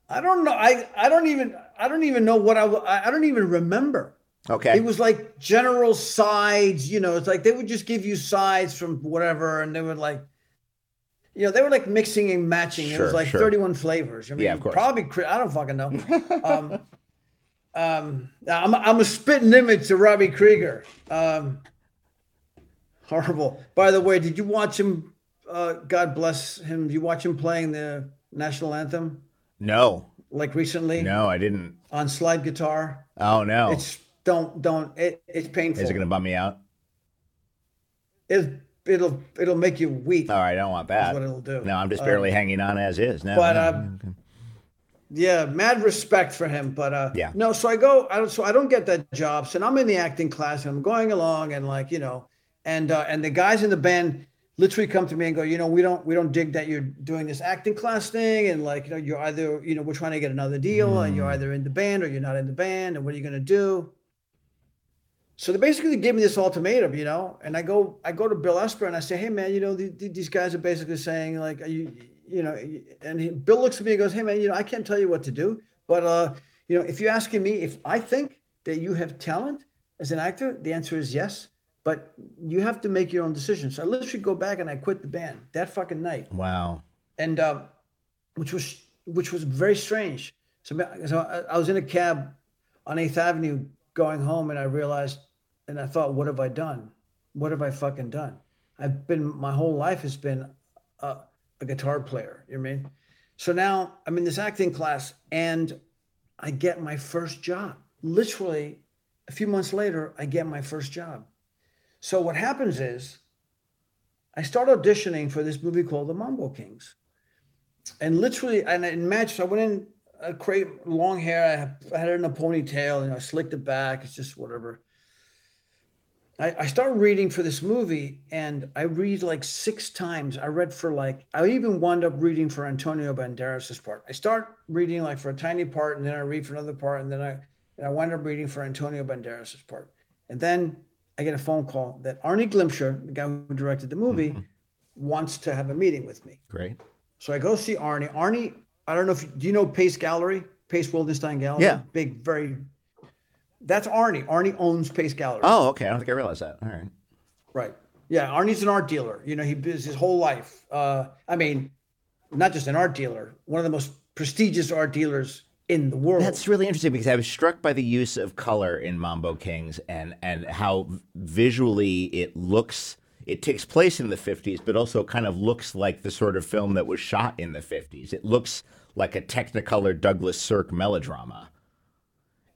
I don't know. I, I don't even, I don't even know what I I don't even remember. okay. It was like general sides, you know, it's like they would just give you sides from whatever, and they would like, you know, they were like mixing and matching. it was like sure. 31 flavors. I mean, Yeah, of course. probably, I don't fucking know. um, (laughs) um, I'm, I'm a spitting image to Robbie Krieger. Um, horrible. By the way, did you watch him? Uh, God bless him. Did you watch him playing the national anthem no. like recently No, I didn't. on slide guitar? Oh no. It's don't don't it, it's painful. Is it going to bum me out? It's it'll it'll make you weak. All right, I don't want that. what it'll do. No, I'm just barely um, hanging on as is. No, but no, uh, yeah, mad respect for him. But uh, yeah, no. So I go. I don't. So I don't get that job. So I'm in the acting class and I'm going along and like you know, and uh, and the guys in the band literally come to me and go, you know, we don't we don't dig that you're doing this acting class thing, and like you know, you're either you know we're trying to get another deal, mm. and you're mm. either in the band or you're not in the band, and what are you going to do? So they basically gave me this ultimatum, you know, and I go I go to Bill Esper and I say, hey man, you know, the, the, these guys are basically saying like, are you you know, and he, Bill looks at me and goes, hey man, you know, I can't tell you what to do, but uh, you know, if you're asking me if I think that you have talent as an actor, the answer is yes but you have to make your own decisions. So I literally go back and I quit the band that fucking night. Wow. And uh, which was which was very strange. So, so I, I was in a cab on Eighth Avenue going home, and I realized, and I thought, what have I done? What have I fucking done? I've been my whole life has been a, a guitar player. You know I mean? So now I'm in this acting class, and I get my first job. Literally, a few months later, I get my first job so what happens is I start auditioning for this movie called The Mambo Kings. And literally, and in match, I went in a create long hair. I had it in a ponytail, and I slicked it back. It's just whatever. I, I started reading for this movie, and I read like six times. I read for like I even wound up reading for Antonio Banderas's part. I start reading like for a tiny part, and then I read for another part, and then I and I wind up reading for Antonio Banderas's part. And then I get a phone call that Arnie Glimcher, the guy who directed the movie, mm-hmm. wants to have a meeting with me. Great. So I go see Arnie. Arnie, I don't know if do you know Pace Gallery, Pace Wildenstein Gallery? Yeah. Big, very. That's Arnie. Arnie owns Pace Gallery. Oh, okay. I don't think I realized that. All right. Right. Yeah. Arnie's an art dealer. You know, he business his whole life. Uh, I mean, not just an art dealer, one of the most prestigious art dealers in the world. That's really interesting because I was struck by the use of color in Mambo Kings and and how visually it looks. It takes place in the 50s, but also kind of looks like the sort of film that was shot in the 50s. It looks like a Technicolor Douglas Sirk melodrama.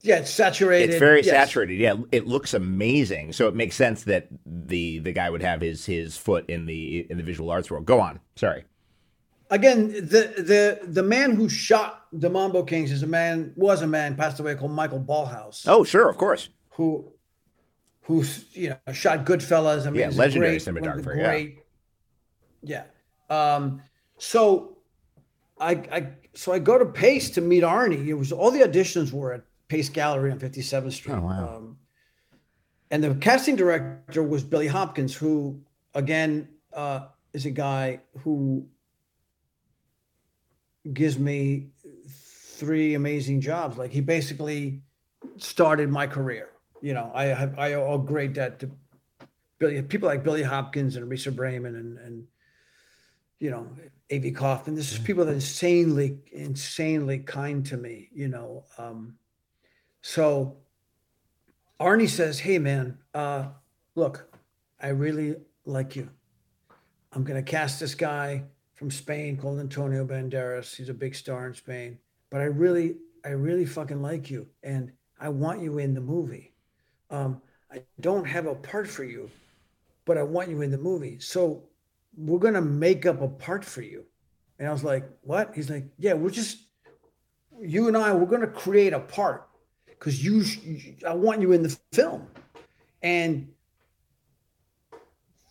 Yeah, it's saturated. It's very yes. saturated. Yeah, it looks amazing. So it makes sense that the the guy would have his his foot in the in the visual arts world. Go on. Sorry again, the the the man who shot the Mambo Kings is a man was a man passed away called Michael Ballhaus. Oh, sure, of course. Who who you know shot Goodfellas. I mean, yeah, legendary great, cinematographer. Great, yeah, yeah. Um, so I I so I go to Pace to meet Arnie. It was all the auditions were at Pace Gallery on 57th Street. Oh wow. Um, and the casting director was Billy Hopkins, who again uh, is a guy who gives me three amazing jobs. Like he basically started my career. You know, I have I owe great debt to Billy, people like Billy Hopkins and Risa Bramon and and you know Avy Kaufman. This is people that are insanely insanely kind to me. You know, um, so Arnie says, "Hey man, uh, look, I really like you. I'm gonna cast this guy." from Spain called Antonio Banderas. He's a big star in Spain. But I really, I really fucking like you, and I want you in the movie. Um, I don't have a part for you, but I want you in the movie. So we're gonna make up a part for you. And I was like, what? He's like, yeah, we're just you and I. We're gonna create a part because you. I want you in the film, and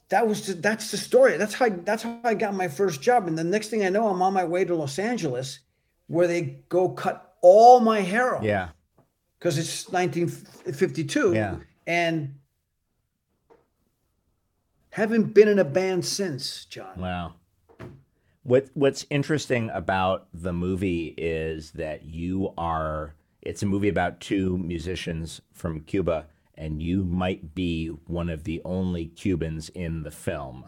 that was the, that's the story. That's how that's how I got my first job. And the next thing I know, I'm on my way to Los Angeles, where they go cut all my hair off. Yeah, because it's 1952. Yeah, and haven't been in a band since, John. Wow. What What's interesting about the movie is that you are. It's a movie about two musicians from Cuba and you might be one of the only Cubans in the film.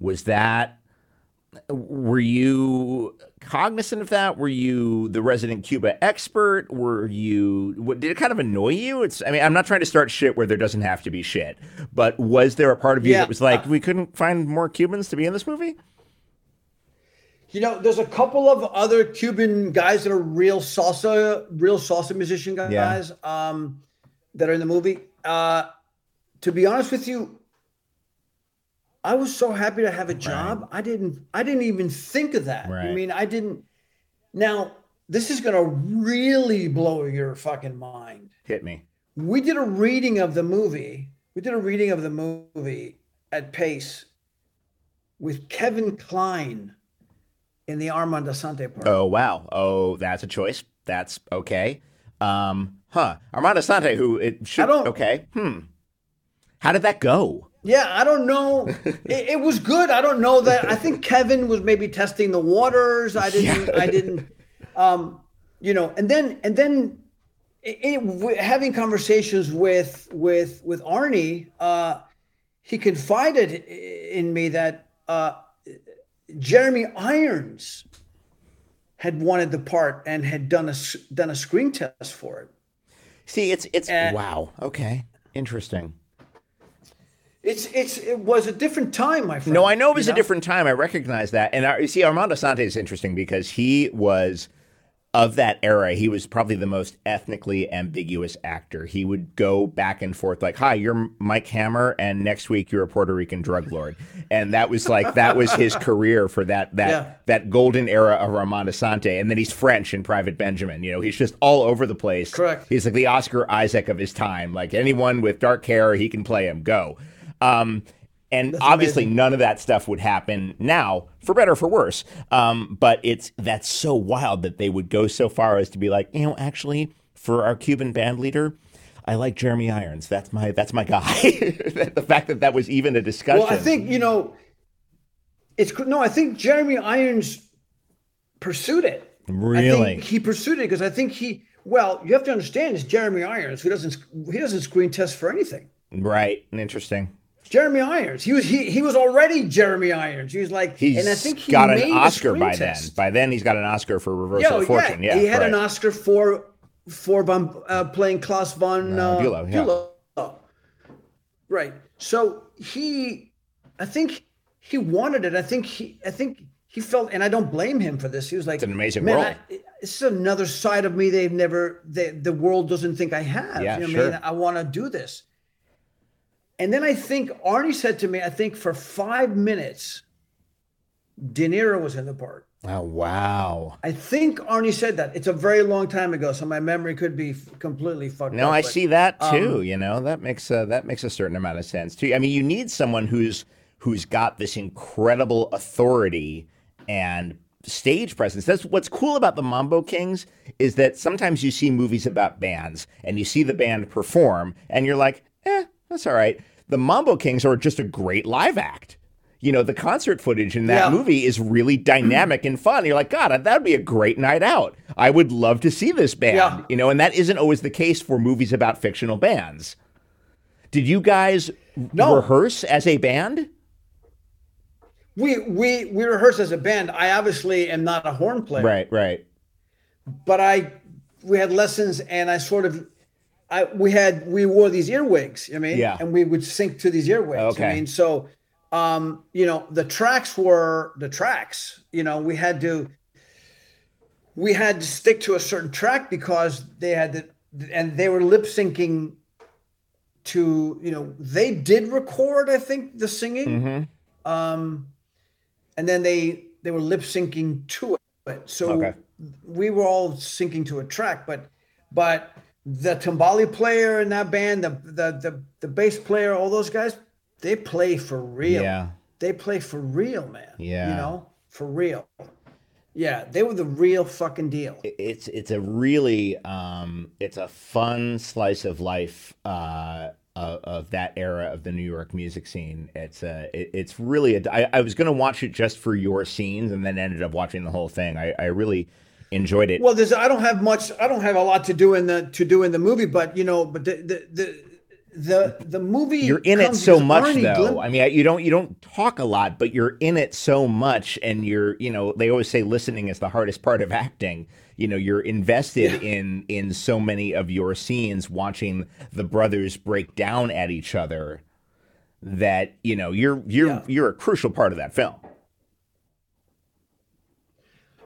Was that were you cognizant of that? Were you the resident Cuba expert? Were you what, did it kind of annoy you? It's I mean, I'm not trying to start shit where there doesn't have to be shit, but was there a part of you yeah. that was like, uh, we couldn't find more Cubans to be in this movie? You know, there's a couple of other Cuban guys that are real salsa, real salsa musician guys yeah. um, that are in the movie. Uh, to be honest with you, I was so happy to have a job. Right. I didn't I didn't even think of that. Right. I mean, I didn't now this is gonna really blow your fucking mind. Hit me. We did a reading of the movie. We did a reading of the movie at Pace with Kevin Kline in the Armand Assante part. Oh wow. Oh, that's a choice. That's okay. Um, huh. Armand Assante, who it should I don't, okay. Hmm. How did that go? Yeah, I don't know. (laughs) it, it, was good. I don't know that. I think Kevin was maybe testing the waters. I didn't. Yeah. I didn't. Um, you know, and then and then it, it, having conversations with with with Arnie, uh, he confided in me that uh, Jeremy Irons had wanted the part and had done a done a screen test for it. See, it's it's and wow. Okay, interesting. It's it's it was a different time, my friend. No, I know it was you know? a different time. I recognize that, and I, you see, Armand Assante is interesting because he was of that era, he was probably the most ethnically ambiguous actor. He would go back and forth like, "Hi, you're Mike Hammer, and next week you're a Puerto Rican drug lord," and that was like that was his career for that that yeah. that golden era of Armand Assante. And then he's French in Private Benjamin. You know, he's just all over the place. Correct. He's like the Oscar Isaac of his time. Like anyone with dark hair, he can play him. Go. Um, and that's obviously, amazing. none of that stuff would happen now, for better or for worse. Um, but it's that's so wild that they would go so far as to be like, you know, actually, for our Cuban band leader, I like Jeremy Irons. That's my that's my guy. (laughs) the fact that that was even a discussion. Well, I think you know, it's no. I think Jeremy Irons pursued it. Really, he pursued it because I think he. Well, you have to understand, it's Jeremy Irons who doesn't he doesn't screen test for anything. Right. Interesting. Jeremy Irons. He was he, he was already Jeremy Irons. He was like, he's and I think he got an Oscar by test. then. By then, he's got an Oscar for Reversal of Fortune. Yeah, he had right. an Oscar for for uh, playing Klaus von uh, uh, Bülow, yeah. Bülow. Right. So he, I think he wanted it. I think he, I think he felt, and I don't blame him for this. He was like, "It's an amazing man, world. I, this is another side of me they've never, they, the world doesn't think I have. Yeah, you know sure. I, mean? I want to do this." And then I think Arnie said to me, I think for five minutes, De Niro was in the part. Oh wow! I think Arnie said that. It's a very long time ago, so my memory could be completely fucked. No, up, I but, see that too. Um, you know, that makes a, that makes a certain amount of sense too. I mean, you need someone who's who's got this incredible authority and stage presence. That's what's cool about the Mambo Kings is that sometimes you see movies about bands and you see the band perform, and you're like, eh, that's all right. The Mambo Kings are just a great live act. You know, the concert footage in that yeah. movie is really dynamic and fun. You're like, God, that'd be a great night out. I would love to see this band. Yeah. You know, and that isn't always the case for movies about fictional bands. Did you guys no. rehearse as a band? We we we rehearse as a band. I obviously am not a horn player. Right, right. But I we had lessons and I sort of I we had we wore these earwigs. I mean, yeah. and we would sync to these earwigs. Okay. I mean, so um, you know, the tracks were the tracks. You know, we had to we had to stick to a certain track because they had to, and they were lip syncing to you know they did record I think the singing, mm-hmm. um, and then they they were lip syncing to it. So okay. we were all syncing to a track, but but the timbales player in that band, the the the, the bass player, all those guys, they play for real. Yeah. They play for real, man. Yeah. You know, for real. Yeah, they were the real fucking deal. It's it's a really um it's a fun slice of life uh of, of that era of the New York music scene. It's a it, it's really a, I, I was gonna watch it just for your scenes and then ended up watching the whole thing. I, I really enjoyed it. Well, there's I don't have much. I don't have a lot to do in the to do in the movie, but you know, but the the the the, the movie you're in it so much Arnie though i mean you don't you don't talk a lot but you're in it so much and you're you know they always say listening is the hardest part of acting you know you're invested yeah. in in so many of your scenes watching the brothers break down at each other that you know you're you're yeah. you're a crucial part of that film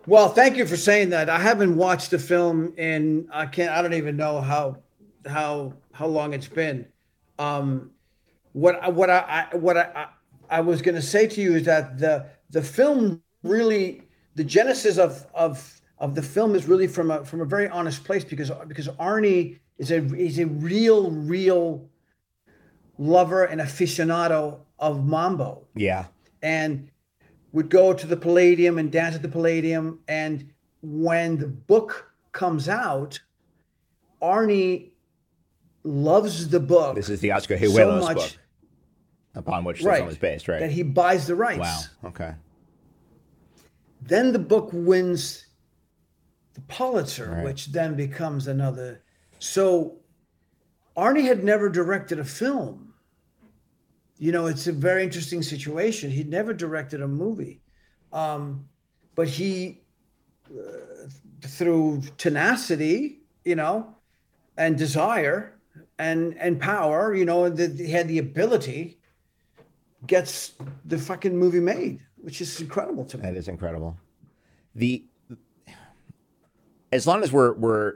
well, thank you for saying that. I haven't watched the film in I can't I don't even know how how how long it's been. Um, what what I, I what I, I was going to say to you is that the the film really the genesis of of of the film is really from a from a very honest place because because Arnie is a is a real real lover and aficionado of mambo. Yeah. And would go to the Palladium and dance at the Palladium. And when the book comes out, Arnie loves the book. This is the Oscar Hijuelos so book upon which the right, film is based, right? That he buys the rights. Wow. Okay. Then the book wins the Pulitzer, Right. which then becomes another. So Arnie had never directed a film. You know, it's a very interesting situation. He'd never directed a movie. Um, but he, uh, through tenacity, you know, and desire and and power, you know, that he had the ability, gets the fucking movie made, which is incredible to me. That is incredible. The as long as we're we're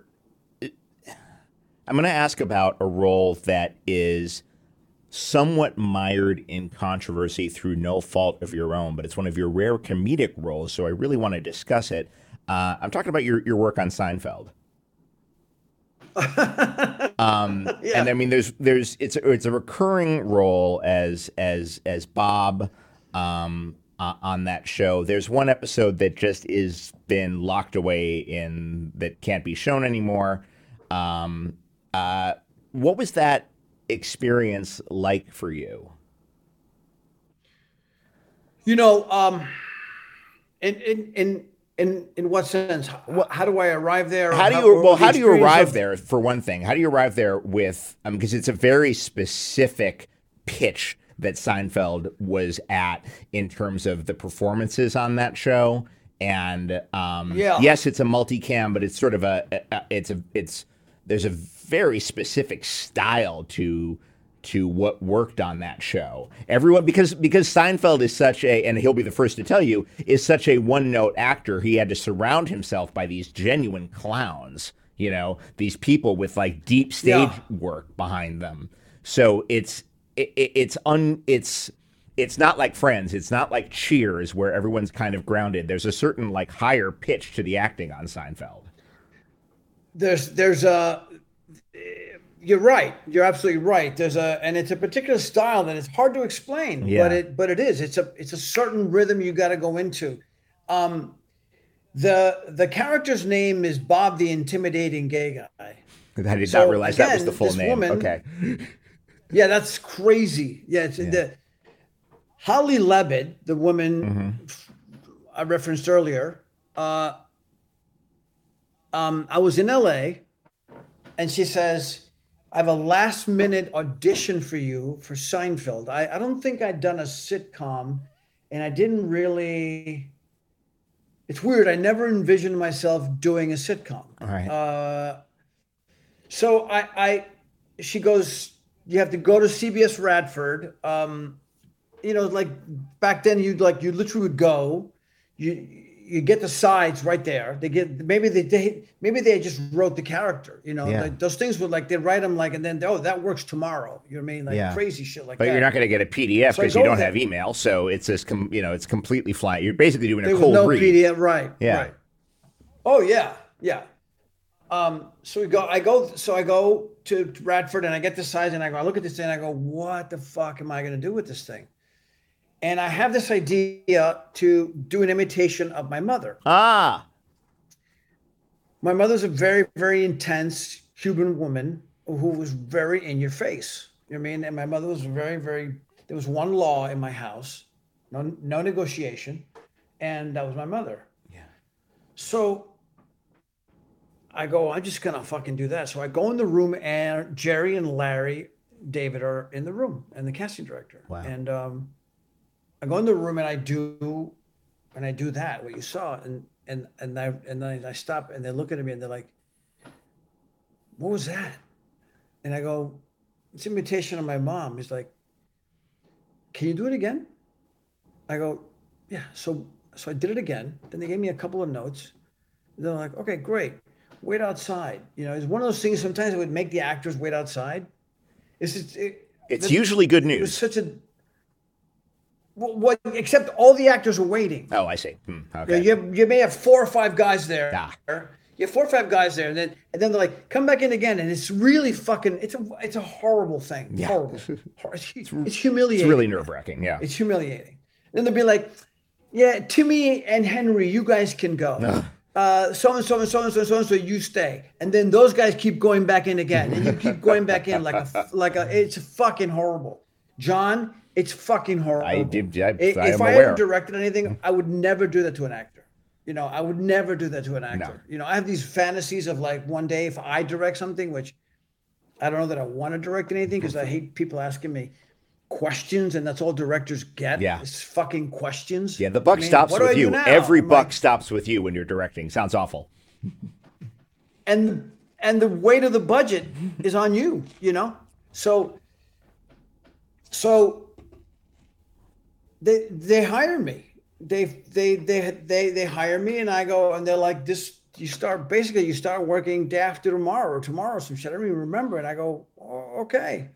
I'm going to ask about a role that is somewhat mired in controversy through no fault of your own, but it's one of your rare comedic roles, so I really want to discuss it. Uh, I'm talking about your, your work on Seinfeld. (laughs) um, Yeah. And I mean, there's there's it's a, it's a recurring role as as as Bob um, uh, on that show. There's one episode that just is been locked away in that can't be shown anymore. Um, uh, what was that experience like for you? You know, um, in in in in in what sense? How, how do I arrive there? How do you or well? How do you arrive of- there? For one thing, how do you arrive there with? Because it's a very specific pitch that Seinfeld was at in terms of the performances on that show. And um, Yeah. yes, it's a multicam, but it's sort of a, a it's a it's there's a very specific style to to what worked on that show. Everyone because because Seinfeld is such a and he'll be the first to tell you is such a one note actor. He had to surround himself by these genuine clowns. You know these people with like deep stage Yeah. work behind them. So it's it, it- it's un it's it's not like Friends. It's not like Cheers where everyone's kind of grounded. There's a certain like higher pitch to the acting on Seinfeld. There's there's a. You're right. You're absolutely right. There's a and it's a particular style that it's hard to explain, Yeah. but it but it is. It's a it's a certain rhythm you got to go into. Um, the the character's name is Bob the intimidating gay guy. I did So, not realize that was the full name. woman- okay. (laughs) Yeah, that's crazy. Yeah, it's the Holly Lebed, the woman I referenced earlier. Uh, um, I was in LA, and she says, "I have a last minute audition for you for Seinfeld." I, I don't think I'd done a sitcom, and I didn't really. It's weird. I never envisioned myself doing a sitcom. All right. Uh, so I, I, she goes, you have to go to CBS Radford. Um, you know, like back then, you'd like you literally would go, you you get the sides right there. They get maybe they, they maybe they just wrote the character. You know, Yeah. like those things would like they write them like and then oh that works tomorrow. You know what I mean? Like Yeah. crazy shit like But that. But you're not going to get a PDF So because you don't have email, so it's just com- you know it's completely flat. You're basically doing a There was cold no read. PDF, right? Yeah. Right. Oh yeah, yeah. Um, so we go. I go. So I go to Radford and I get the size and I go. I look at this thing and I go, "What the fuck am I going to do with this thing?" And I have this idea to do an imitation of my mother. Ah, My mother's a very, very intense Cuban woman who was very in your face. You know what I mean? And my mother was very, very. There was one law in my house, no, no negotiation, and that was my mother. Yeah. So I go, I'm just gonna fucking do that. So I go in the room, and Jerry and Larry, David are in the room, and the casting director. Wow. And um, I go in the room and I do, and I do that what you saw, and and and I and then I stop, and they're looking at me, and they're like, "What was that?" And I go, "It's an imitation of my mom." He's like, "Can you do it again?" I go, "Yeah." So so I did it again. Then they gave me a couple of notes. They're like, "Okay, great. Wait outside." You know, it's one of those things. Sometimes it would make the actors wait outside. It's just, it, it's usually good it was news. such a what except all the actors are waiting. Oh, I see. Hmm, You, okay. know, you, have, you may have four or five guys there. Ah. You have four or five guys there, and then and then they're like, come back in again, and it's really fucking. It's a it's a horrible thing. Yeah. Horrible. (laughs) It's, it's humiliating. It's really nerve wracking. Yeah. It's humiliating. Then they'll be like, yeah, Timmy and Henry, you guys can go. (laughs) Uh, so and so and so and so and so and so, you stay. And then those guys keep going back in again, and you keep going back in like a (laughs) like a. It's fucking horrible, John. It's fucking horrible. I did. I, if am I ever directed anything, mm-hmm. I would never do that to an actor. You know, I would never do that to an actor. You know, I have these fantasies of like one day if I direct something, which I don't know that I want to direct anything because I mm-hmm. hate people asking me questions, and that's all directors get. Yeah. it's fucking questions. yeah, the buck I mean, stops with you. Every I'm buck like- stops with you when you're directing. Sounds awful. (laughs) and and the weight of the budget is on you you know so so they they hire me they they they they they hire me and i go and they're like this you start basically you start working day after tomorrow or tomorrow some shit i don't even remember and i go oh, okay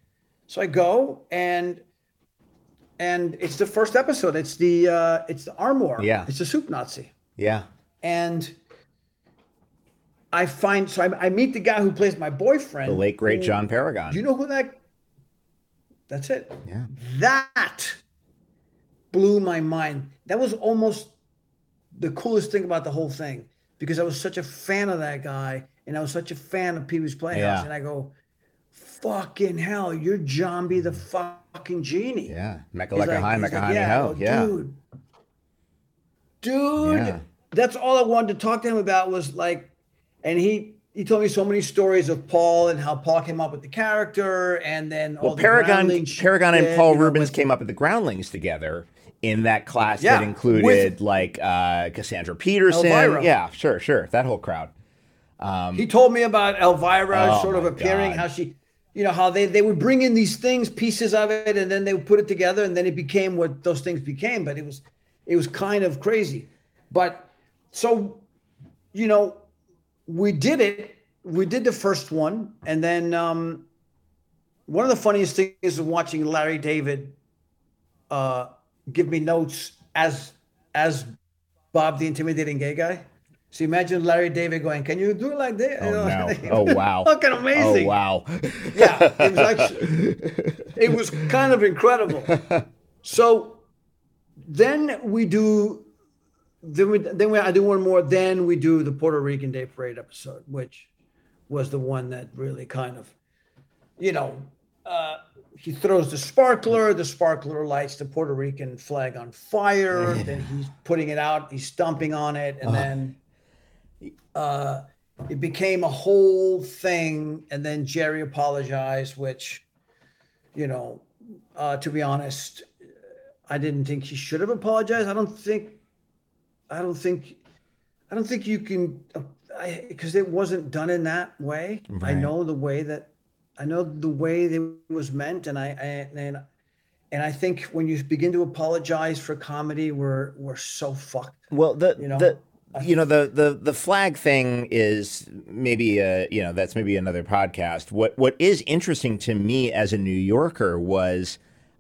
so i go and and it's the first episode it's the uh it's the armoire. Yeah. it's the soup nazi Yeah. and I find so I, I meet the guy who plays my boyfriend, The late great who- John Paragon. Do you know who that? That's it. Yeah. That blew my mind. That was almost the coolest thing about the whole thing because I was such a fan of that guy and I was such a fan of Pee Wee's Playhouse, Yeah. and I go, "Fucking hell, you're Jambi the fucking genie." Yeah. Mecca like- High, Mecca like, yeah, Ho. oh, Yeah. Dude. Dude. Yeah. That's all I wanted to talk to him about was like, and he he told me so many stories of Paul and how Paul came up with the character and then all Well, Paragon, Paragon and Paul you know, Reubens came up with the Groundlings together in that class Yeah, that included with- like uh, Cassandra Peterson. Elvira. Yeah, sure, sure. That whole crowd. Um, He told me about Elvira Oh sort of appearing, God. how she, you know, how they, they would bring in these things, pieces of it, and then they would put it together, and then it became what those things became. But it was, it was kind of crazy. But so, you know, we did it. We did the first one, and then um, one of the funniest things is watching Larry David uh, give me notes as as Bob the intimidating gay guy. So imagine Larry David going, "Can you do it like this?" Oh no! (laughs) Oh wow! Fucking amazing! Oh wow! Yeah, it was it was kind of incredible. So then we do, then we then we I do one more. Then we do the Puerto Rican Day Parade episode, which was the one that really kind of, you know, uh, he throws the sparkler. The sparkler lights the Puerto Rican flag on fire. then he's putting it out. He's stomping on it, and then uh, it became a whole thing. And then Jerry apologized, which, you know, uh, to be honest, I didn't think he should have apologized. I don't think, I don't think, I don't think you can, because it wasn't done in that way. I know the way that, I know the way that it was meant, and I, I and and I think when you begin to apologize for comedy, we're we're so fucked. Well, the You know, the you know the the the flag thing is maybe uh you know that's maybe another podcast. What what is interesting to me as a New Yorker was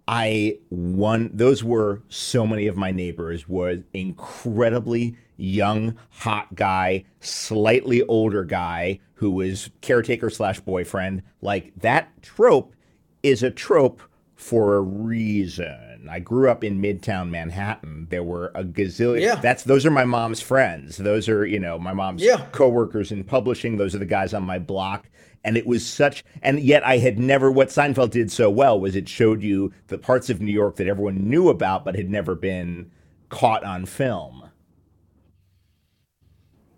I one those were so many of my neighbors was incredibly young hot guy, slightly older guy who was caretaker slash boyfriend. Like that trope is a trope for a reason. I grew up in Midtown Manhattan. There were a gazillion. Yeah. That's those are my mom's friends. Those are you know my mom's Yeah. coworkers in publishing. Those are the guys on my block. And it was such, and yet I had never. What Seinfeld did so well was it showed you the parts of New York that everyone knew about but had never been caught on film.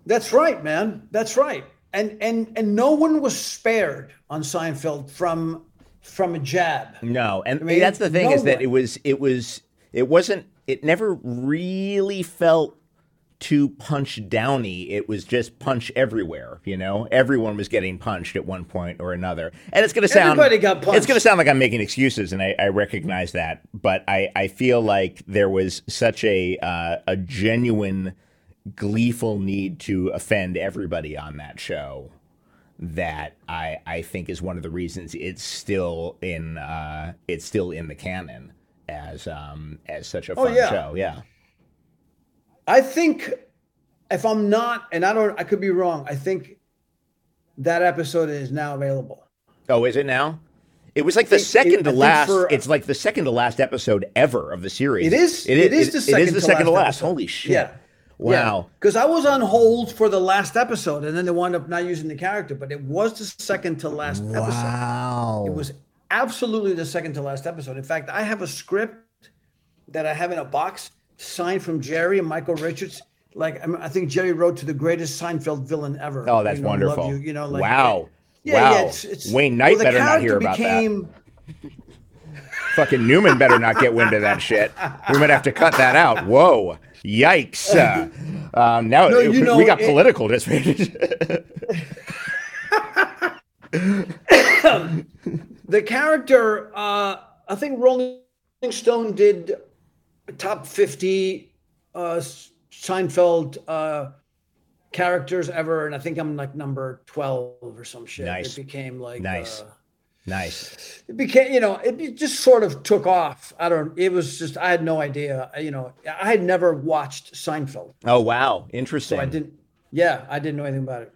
That's right, man. That's right. And and and no one was spared on Seinfeld from from a jab. No, and I mean, that's the thing no is that one. it was it was it wasn't it never really felt too punch downy. It was just punch everywhere, you know? Everyone was getting punched at one point or another. And it's gonna sound Everybody got It's gonna sound like I'm making excuses and I, I recognize that, but I, I feel like there was such a uh, a genuine gleeful need to offend everybody on that show that I I think is one of the reasons it's still in uh, it's still in the canon as um as such a Oh, fun yeah. show. Yeah. I think if I'm not, and I don't, I could be wrong. I think that episode is now available. Oh, is it now? It was like the think- second I to last. for- it's like the second to last episode ever of the series. It is. It is. It is the second. It is the to second to last last. episode. Holy shit! Yeah. Wow. Because I was on hold for the last episode, and then they wound up not using the character, but it was the second to last episode. Wow. It was absolutely the second to last episode. In fact, I have a script that I have in a box signed from Jerry and Michael Richards. Like I, mean, I think Jerry wrote to the greatest Seinfeld villain ever. Oh, that's You know, wonderful. You, you know, like wow. Yeah, wow. yeah. It's, it's, Wayne Knight well, better not hear about became, that. (laughs) Fucking Newman better not get wind of that shit. We might have to cut that out. Whoa. Yikes. Uh, (laughs) um, now No, you know, we got it- political just (laughs) (coughs) the character. Uh, I think Rolling Stone did top fifty uh, Seinfeld uh, characters ever, and I think I'm like number twelve or some shit. Nice. It became like Nice. Uh, nice. it became you know it, it just sort of took off i don't it was just i had no idea you know i had never watched seinfeld Oh wow. Interesting. so i didn't yeah i didn't know anything about it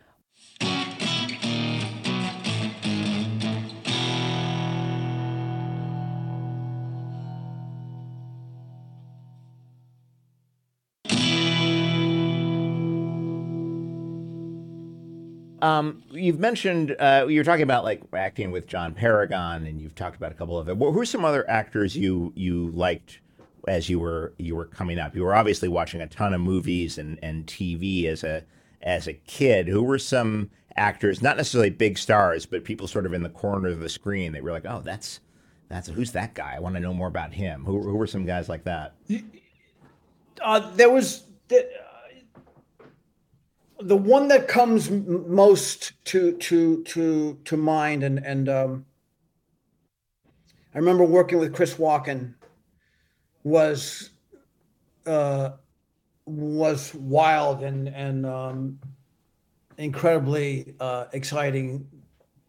Um, you've mentioned uh, you were talking about like acting with John Paragon, and you've talked about a couple of it. Who are some other actors you you liked as you were you were coming up? You were obviously watching a ton of movies and, and TV as a as a kid. Who were some actors, not necessarily big stars, but people sort of in the corner of the screen that were like, oh, that's that's who's that guy? I want to know more about him. Who who were some guys like that? uh, there was the, uh, the one that comes most to to to to mind and and um, I remember working with Chris Walken was uh, was wild and and um, incredibly uh, exciting.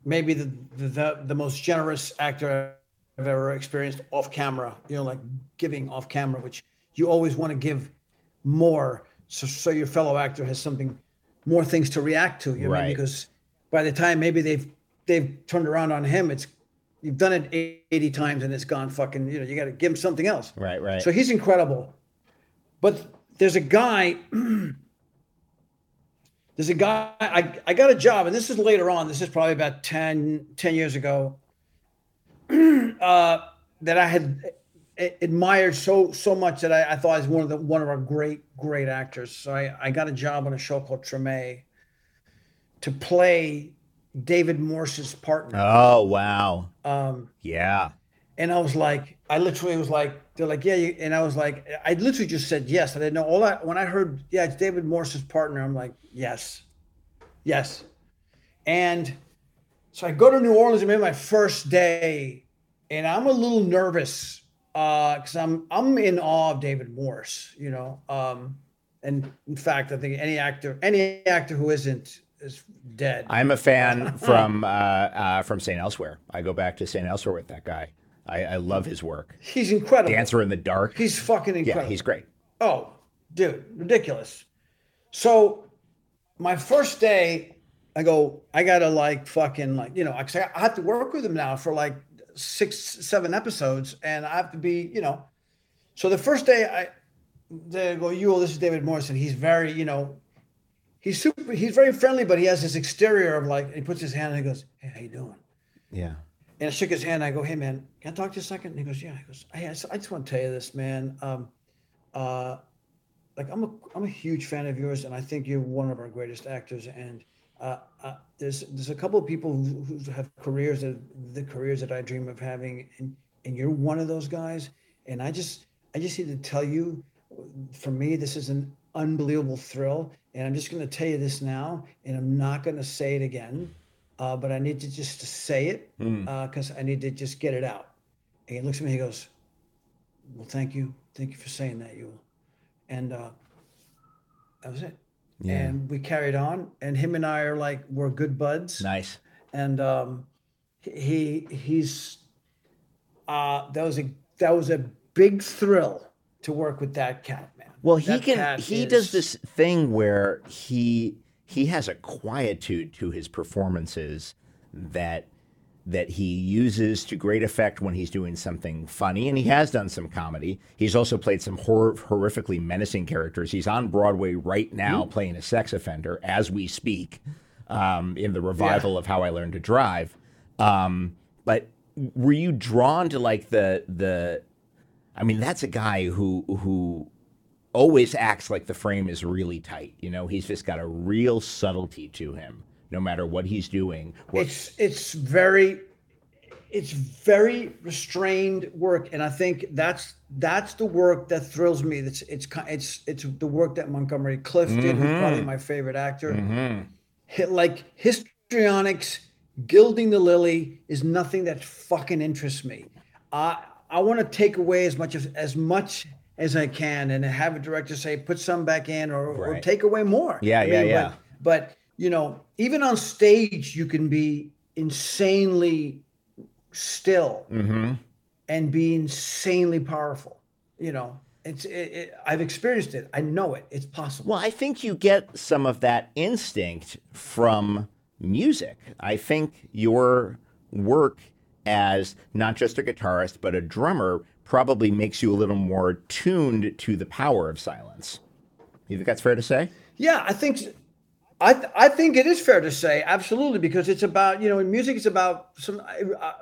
Maybe the, the the most generous actor I've ever experienced off camera you know like giving off camera which you always want to give more. So, so your fellow actor has something more things to react to you know, Right. because by the time maybe they've they've turned around on him it's you've done it 80 times and it's gone fucking you know you got to give him something else Right, right. so he's incredible but there's a guy (clears throat) there's a guy I, I got a job and this is later on this is probably about 10 10 years ago (clears throat) uh, that i had admired so so much that I, I thought was one of the one of our great great actors so I, I got a job on a show called Treme to play david morse's partner oh wow. um, Yeah. and I was like, I literally was like, they're like, yeah, you, and I was like, I literally just said yes. I didn't know all that. When I heard, yeah, it's David Morse's partner, I'm like, yes, yes. And so I go to New Orleans. I'm in my first day, and I'm a little nervous because I'm I'm in awe of David Morse, you know. Um, and in fact, I think any actor, any actor who isn't is dead. I'm a fan (laughs) from uh, uh, from St. Elsewhere. I go back to St. Elsewhere with that guy. I, I love his work. He's incredible. Dancer in the Dark. He's fucking incredible. yeah, he's great. Oh, dude, ridiculous. So my first day, I go, I gotta like fucking like, you know, I I have to work with him now for like six, seven episodes, and I have to be, you know. So the first day I they go, you this is David Morrison. He's very, you know, he's super he's very friendly, but he has this exterior of like he puts his hand and he goes, Hey, how you doing? Yeah. And I shook his hand. I go, "Hey, man, can I talk to you a second? And he goes, "Yeah." He goes, "Hey, I just, I just want to tell you this, man. Um, uh, like I'm a I'm a huge fan of yours, and I think you're one of our greatest actors. And uh, uh, there's there's a couple of people who, who have careers that the careers that I dream of having, and and you're one of those guys. And I just I just need to tell you, for me, this is an unbelievable thrill. And I'm just going to tell you this now, and I'm not going to say it again uh, but I need to just to say it because I need to just get it out. And he looks at me, he goes, "Well, thank you, thank you for saying that, Yul." And uh, that was it. Yeah. And we carried on, and him and I are like we're good buds. Nice. And um, he he's uh, that was a that was a big thrill to work with that cat, man. Well, he That can he is- does this thing where he he has a quietude to his performances that that he uses to great effect when he's doing something funny, and he has done some comedy. He's also played some hor- horrifically menacing characters. He's on Broadway right now Hmm. playing a sex offender as we speak, um, in the revival of How I Learned to Drive. Um, but were you drawn to like the the? I mean, that's a guy who who always acts like the frame is really tight. You know, he's just got a real subtlety to him, no matter what he's doing. It's it's very it's very restrained work and i think that's that's the work that thrills me it's it's it's it's the work that montgomery clift did who's Mm-hmm. probably my favorite actor Hit, like histrionics gilding the lily is nothing that fucking interests me i i want to take away as much as as much as i can and have a director say put some back in or, or take away more Yeah, I yeah, mean, yeah. but, but you know even on stage you can be insanely still Mm-hmm. and be insanely powerful you know it's it, it, i've experienced it i know it it's possible Well, I think you get some of that instinct from music. I think your work as not just a guitarist, but a drummer probably makes you a little more tuned to the power of silence. You think that's fair to say? yeah i think i th- i think it is fair to say absolutely because it's about you know in music it's about some uh,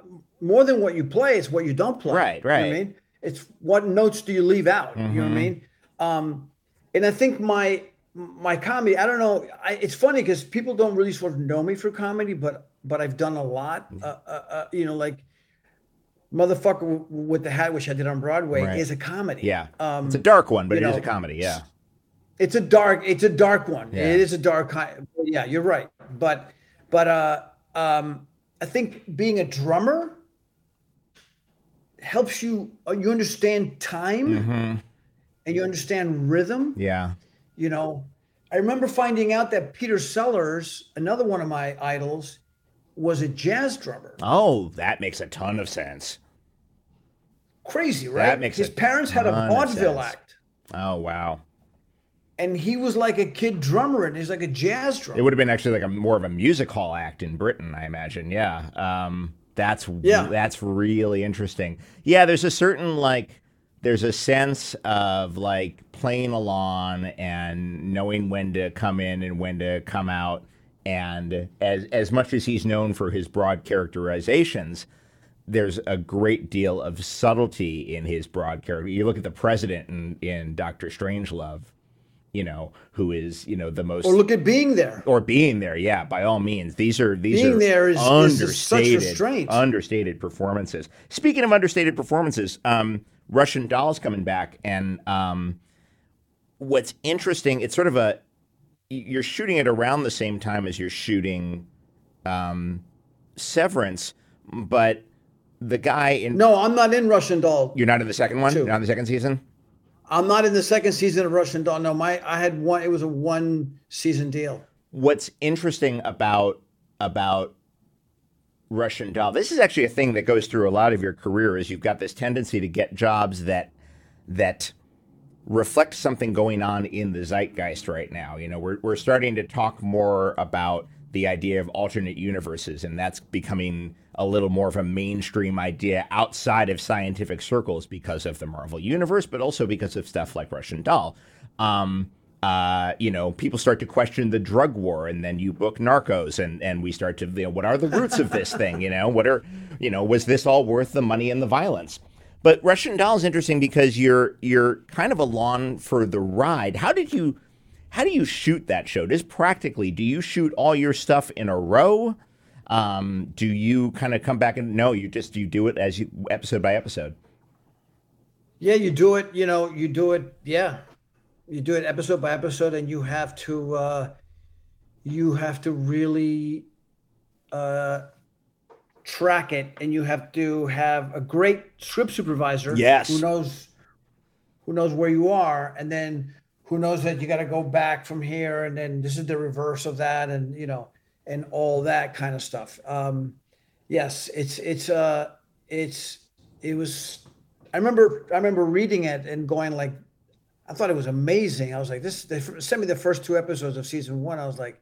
more than what you play it's what you don't play Right, You know right. i mean it's what notes do you leave out you know what i mean um and i think my my comedy i don't know I, it's funny because people don't really sort of know me for comedy but but i've done a lot Mm. uh, uh, uh, you know like motherfucker with the hat which i did on broadway Right. is a comedy Yeah. um it's a dark one, but it you is a comedy. Yeah. It's a dark it's a dark one Yeah. it is a dark kind yeah you're right but but uh um i think being a drummer helps you uh, you understand time and you understand rhythm Yeah. you know i remember finding out that peter sellers another one of my idols was a jazz drummer Oh, that makes a ton of sense. crazy right That makes his parents had a vaudeville act Oh, wow. And he was like a kid drummer and he's like a jazz drummer It would have been actually like a more of a music hall act in Britain, I imagine. Yeah. Um, that's Yeah. that's really interesting. Yeah, there's a certain like there's a sense of like playing along and knowing when to come in and when to come out. And as as much as he's known for his broad characterizations, there's a great deal of subtlety in his broad character. You look at the president in, in Doctor Strangelove, you know, who is, you know, the most or look at being there. Or being there yeah by all means. These are these Being are there is- is such understated understated performances. Speaking of understated performances um russian doll's coming back and um what's interesting it's sort of a you're shooting it around the same time as you're shooting um severance but the guy in No, I'm not in Russian Doll. you're not in the second one? Two. you're not in the second season I'm not in the second season of Russian Doll. No, my I had one. It was a one season deal. what's interesting about about Russian doll. This is actually a thing that goes through a lot of your career is you've got this tendency to get jobs that that reflect something going on in the zeitgeist right now. You know, we're we're starting to talk more about the idea of alternate universes and that's becoming a little more of a mainstream idea outside of scientific circles because of the Marvel universe, but also because of stuff like Russian doll. Um, uh, you know, people start to question the drug war, and then you book Narcos, and and we start to, you know, what are the roots of this thing? You know, what are, you know, was this all worth the money and the violence? But Russian Doll is interesting because you're you're kind of along for the ride. How did you, how do you shoot that show? Just practically, do you shoot all your stuff in a row? Um, do you kind of come back and no, you just you do it as you episode by episode? Yeah, you do it. You know, you do it. Yeah, you do it episode by episode, and you have to uh, you have to really uh, track it, and you have to have a great script supervisor. Yes. who knows who knows where you are, and then who knows that you got to go back from here, and then this is the reverse of that, and you know, and all that kind of stuff. Um, yes, it's it's uh it's it was I remember I remember reading it and going like, I thought it was amazing. I was like, this. They sent me the first two episodes of season one. I was like,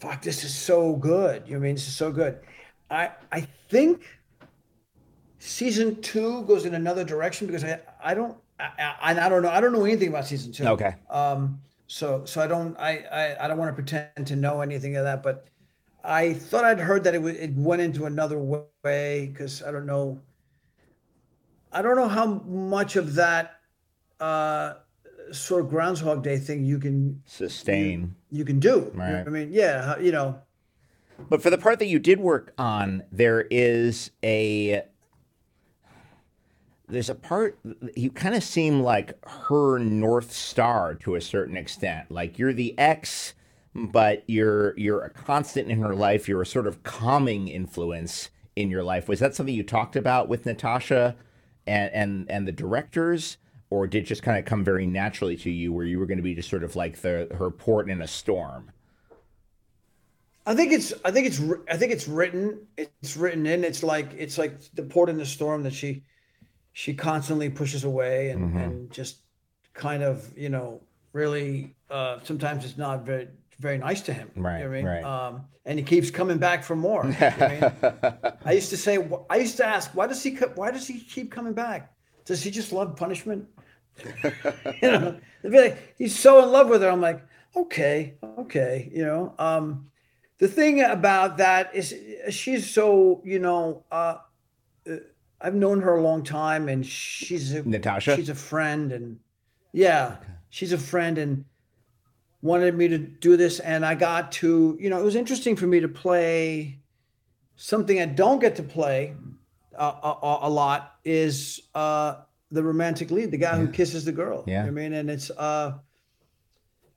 fuck, this is so good. You know I mean? This is so good. I I think season two goes in another direction because I I don't I, I, I don't know I don't know anything about season two. Okay. Um. So so I don't I I, I don't want to pretend to know anything of that, but I thought I'd heard that it w- it went into another way because I don't know. I don't know how much of that uh, sort of Groundhog Day thing you can sustain. You, you can do. Right. I mean, yeah, you know. But for the part that you did work on, there is a there's a part you kind of seem like her north star to a certain extent. Like you're the ex, but you're you're a constant in her life. You're a sort of calming influence in your life. Was that something you talked about with Natasha and and and the directors? Or did it just kind of come very naturally to you, where you were going to be just sort of like the her port in a storm? I think it's I think it's I think it's written it's written in it's like it's like the port in the storm that she she constantly pushes away and, mm-hmm. and just kind of you know really uh, sometimes it's not very very nice to him. Right you know I mean? right. Um, and he keeps coming back for more. You know I, mean? (laughs) I used to say I used to ask why does he why does he keep coming back? Does he just love punishment? (laughs) You know? Like he's so in love with her. I'm like okay okay you know? Um, the thing about that is she's so you know uh, uh, I've known her a long time, and she's a Natasha. She's a friend, and yeah, okay. she's a friend, and wanted me to do this, and I got to you know it was interesting for me to play something I don't get to play uh, a, a, lot is uh, the romantic lead, the guy yeah. who kisses the girl. Yeah, I mean, and it's uh,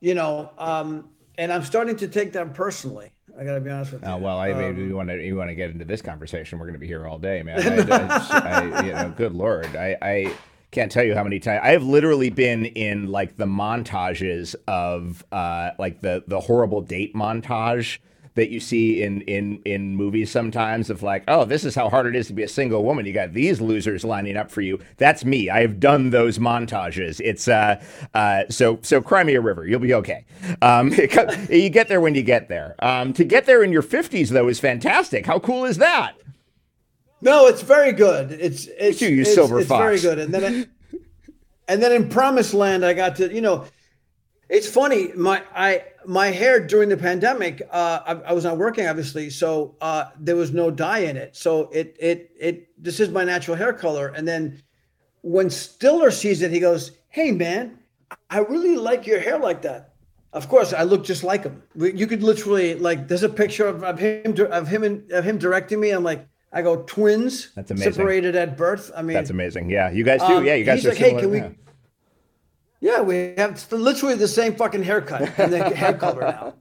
you know, um, and I'm starting to take that personally. I gotta be honest with you. Oh well, I um, you want to you want to get into this conversation. We're to be here all day, man. (laughs) I, I, you know, good lord, I, I can't tell you how many times I have literally been in like the montages of uh, like the the horrible date montage that you see in in in movies sometimes of like, oh, this is how hard it is to be a single woman. You got these losers lining up for you. That's me. I have done those montages. It's uh, uh so so cry me a river. You'll be okay. Um, (laughs) you get there when you get there. Um, to get there in your fifties though is fantastic. How cool is that? No, it's very good. It's it's you, you it's, silver it's fox. very good. And then I, and then in Promised Land, I got to you know it's funny. My I my hair during the pandemic. Uh, I, I was not working, obviously, so uh, there was no dye in it. So it it it. This is my natural hair color. And then when Stiller sees it, he goes, "Hey, man, I really like your hair like that." Of course, I look just like him. You could literally like. There's a picture of, of him of him and of him directing me. I'm like, I go twins. That's amazing. Separated at birth. I mean, that's amazing. Yeah, you guys do. Um, yeah, you guys. He's like, hey, can we? Yeah, we have literally the same fucking haircut and the (laughs) hair color now.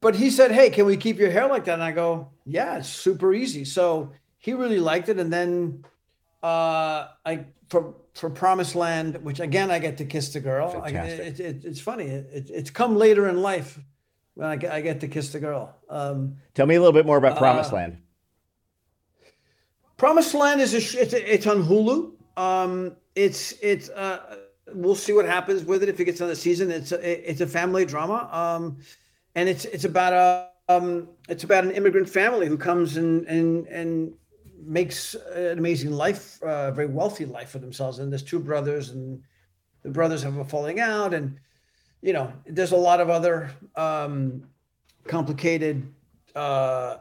But he said, "Hey, can we keep your hair like that?" And I go, "Yeah, it's super easy." So he really liked it, and then uh, I for for Promised Land, which again I get to kiss the girl. I, it, it, it's funny. It, it's come later in life when I get, I get to kiss the girl. Um, Tell me a little bit more about Promised uh, Land. Promised Land is a it's, it's on Hulu. Um, it's it's uh, we'll see what happens with it if it gets another season. It's a, it's a family drama, um, and it's it's about a um, it's about an immigrant family who comes and and and makes an amazing life, uh, a very wealthy life for themselves. And there's two brothers, and the brothers have a falling out, and you know there's a lot of other um, complicated. Uh,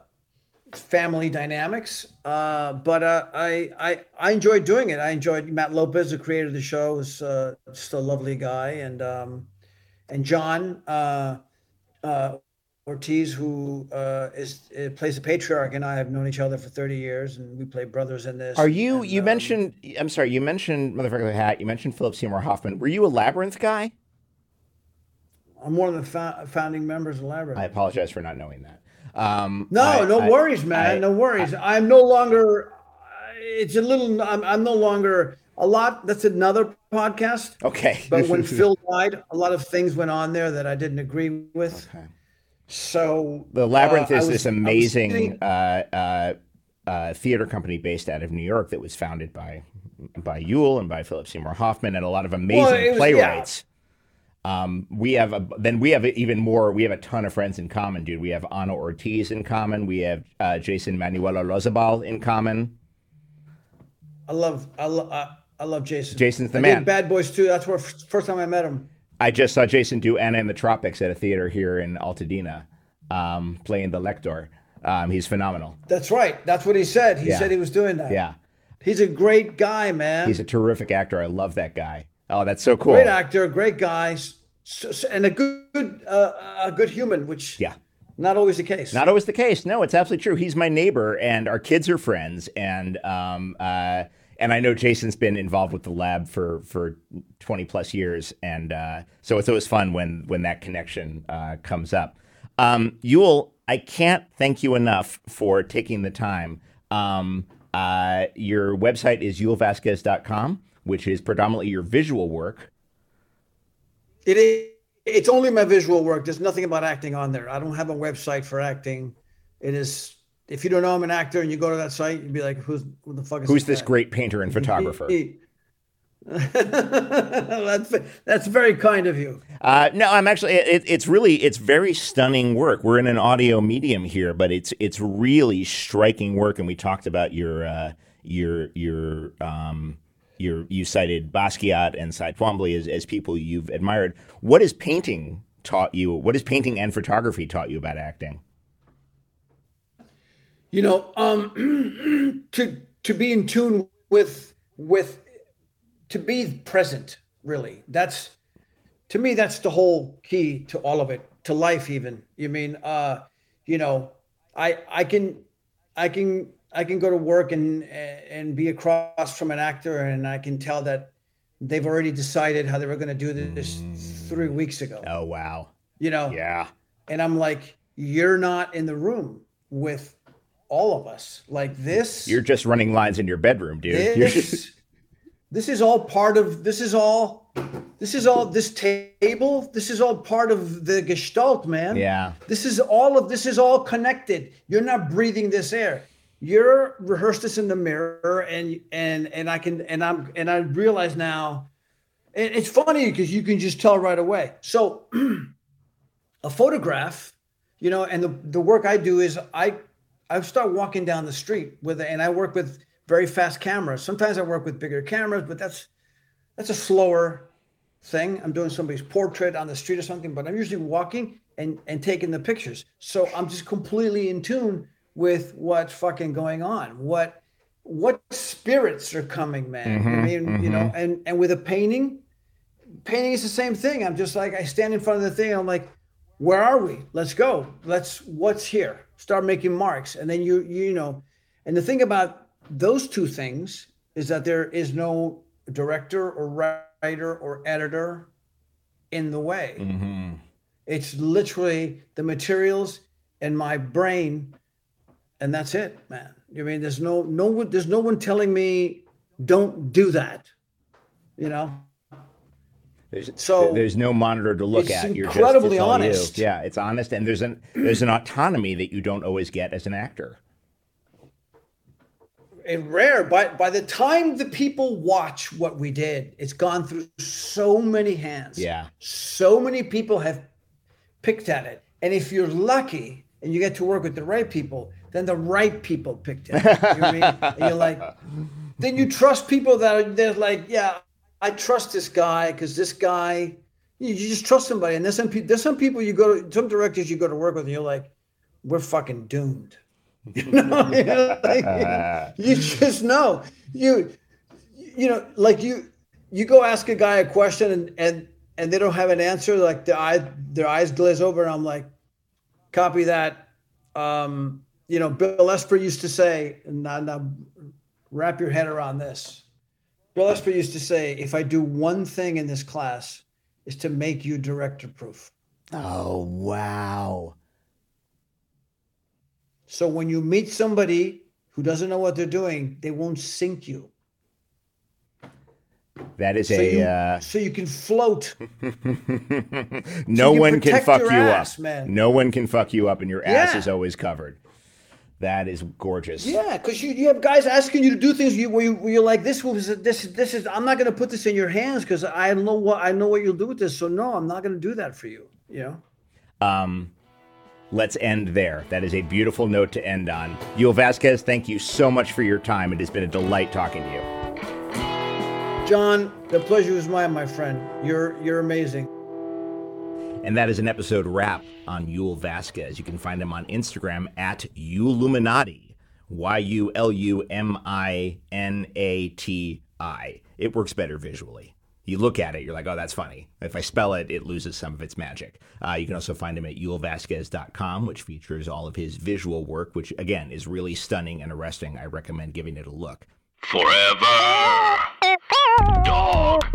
family dynamics. Uh, but uh, I, I I enjoyed doing it. I enjoyed Matt Lopez, the creator of the show, is uh, just a lovely guy, and um, and John uh, uh, Ortiz, who uh, is plays the patriarch, and I have known each other for thirty years, and we play brothers in this. Are you? And, you um, mentioned. I'm sorry. You mentioned motherfucker the hat. You mentioned Philip Seymour Hoffman. Were you a Labyrinth guy? I'm one of the founding members of Labyrinth. I apologize for not knowing that. Um, no, I, no I, worries, man. I, no worries. I, am no longer. It's a little. I'm, I'm no longer a lot. That's another podcast. Okay. (laughs) but when Phil (laughs) died, a lot of things went on there that I didn't agree with. Okay. So the labyrinth uh, is was, this amazing. uh, uh, a theater company based out of New York that was founded by by Yul and by Philip Seymour Hoffman and a lot of amazing well, was, playwrights. Yeah. Um, we have a, then we have even more. We have a ton of friends in common, dude. We have Ana Ortiz in common. We have uh, Jason Manuel Olazabal in common. I love I love I love Jason. Jason's the I man. Bad Boys too. That's where first time I met him. I just saw Jason do Anna in the Tropics at a theater here in Altadena, um, playing the Lector. Um, he's phenomenal. That's right. That's what he said. He yeah. said he was doing that. Yeah. He's a great guy, man. He's a terrific actor. I love that guy. Oh, that's so cool. Great actor, great guy, and a good, uh, a good human. Which yeah, not always the case. Not always the case. No, it's absolutely true. He's my neighbor, and our kids are friends, and um, uh, and I know Jason's been involved with the lab for for twenty plus years, and uh, so it's always fun when when that connection uh, comes up. Um, Yul, I can't thank you enough for taking the time. Um, uh, your website is yulvazquez.com, which is predominantly your visual work. It is. It's only my visual work. There's nothing about acting on there. I don't have a website for acting. It is. If you don't know I'm an actor and you go to that site, you'd be like, "Who's who the fuck is who's this, this great painter and (laughs) photographer?" (laughs) that's that's very kind of you. Uh, no, I'm actually. It, it's really it's very stunning work. We're in an audio medium here, but it's it's really striking work. And we talked about your uh, your your um, your you cited Basquiat and Cy Twombly as, as people you've admired. What has painting taught you? What has painting and photography taught you about acting? You know, um, (clears throat) to to be in tune with with to be present really that's to me that's the whole key to all of it to life even you mean uh you know i i can i can i can go to work and and be across from an actor and i can tell that they've already decided how they were going to do this mm. three weeks ago. Oh wow. You know? Yeah. And i'm like you're not in the room with all of us. Like this you're just running lines in your bedroom dude. This, (laughs) this is all part of this is all this is all this table this is all part of the gestalt man. Yeah. This is all of this is all connected. You're not breathing this air you're rehearsed this in the mirror and and and i can and i'm and i realize now it's funny because you can just tell right away so (clears throat) a photograph you know and the the work i do is i i start walking down the street with and i work with very fast cameras. Sometimes I work with bigger cameras, but that's that's a slower thing. I'm doing somebody's portrait on the street or something, but I'm usually walking and and taking the pictures. So I'm just completely in tune with what's fucking going on. What what spirits are coming, man. Mm-hmm, I mean, mm-hmm. you know, mm-hmm. and and with a painting, painting is the same thing. I'm just like I stand in front of the thing. I'm like, where are we? Let's go. Let's what's here. Start making marks, and then you you know, and the thing about those two things is that there is no director or writer or editor in the way. Mm-hmm. It's literally the materials and my brain, and that's it, man. I mean, there's no no one there's no one telling me don't do that. You know. There's, so there's no monitor to look at. You're incredibly just, honest. You. Yeah, it's honest, and there's an there's an autonomy that you don't always get as an actor and rare. But by the time the people watch what we did, it's gone through so many hands. Yeah. So many people have picked at it. And if you're lucky and you get to work with the right people, then the right people picked it. (laughs) You know I mean? You're like, then you trust people that are they're like, yeah, I trust this guy because this guy, you, you, just trust somebody. And there's some there's some people you go to, some directors you go to work with, and you're like, we're fucking doomed. (laughs) You know, you, know, like, you (laughs) just know you you know like you you go ask a guy a question and and and they don't have an answer like their eye their eyes glaze over and I'm like copy that um you know Bill Esper used to say now, now wrap your head around this Bill Esper used to say if I do one thing in this class is to make you director proof oh wow so when you meet somebody who doesn't know what they're doing, they won't sink you. That is so a you, uh... so you can float. (laughs) no so one can fuck you ass, up. Man. No one can fuck you up, and your ass is always covered. That is gorgeous. Yeah, because you, you have guys asking you to do things you, where, you, where you're like, this was this this is I'm not going to put this in your hands because I know what I know what you'll do with this. So no, I'm not going to do that for you. You know. Um, let's end there. That is a beautiful note to end on. Yul Vazquez, thank you so much for your time. It has been a delight talking to you. John, the pleasure was mine, my friend. You're you're amazing. And that is an episode wrap on Yul Vazquez. You can find him on Instagram at Yuluminati, Y U L U M I N A T I. It works better visually. You look at it, you're like, oh, that's funny. If I spell it, it loses some of its magic. Uh, you can also find him at yulvazquez.com, which features all of his visual work, which, again, is really stunning and arresting. I recommend giving it a look. Forever. Dog.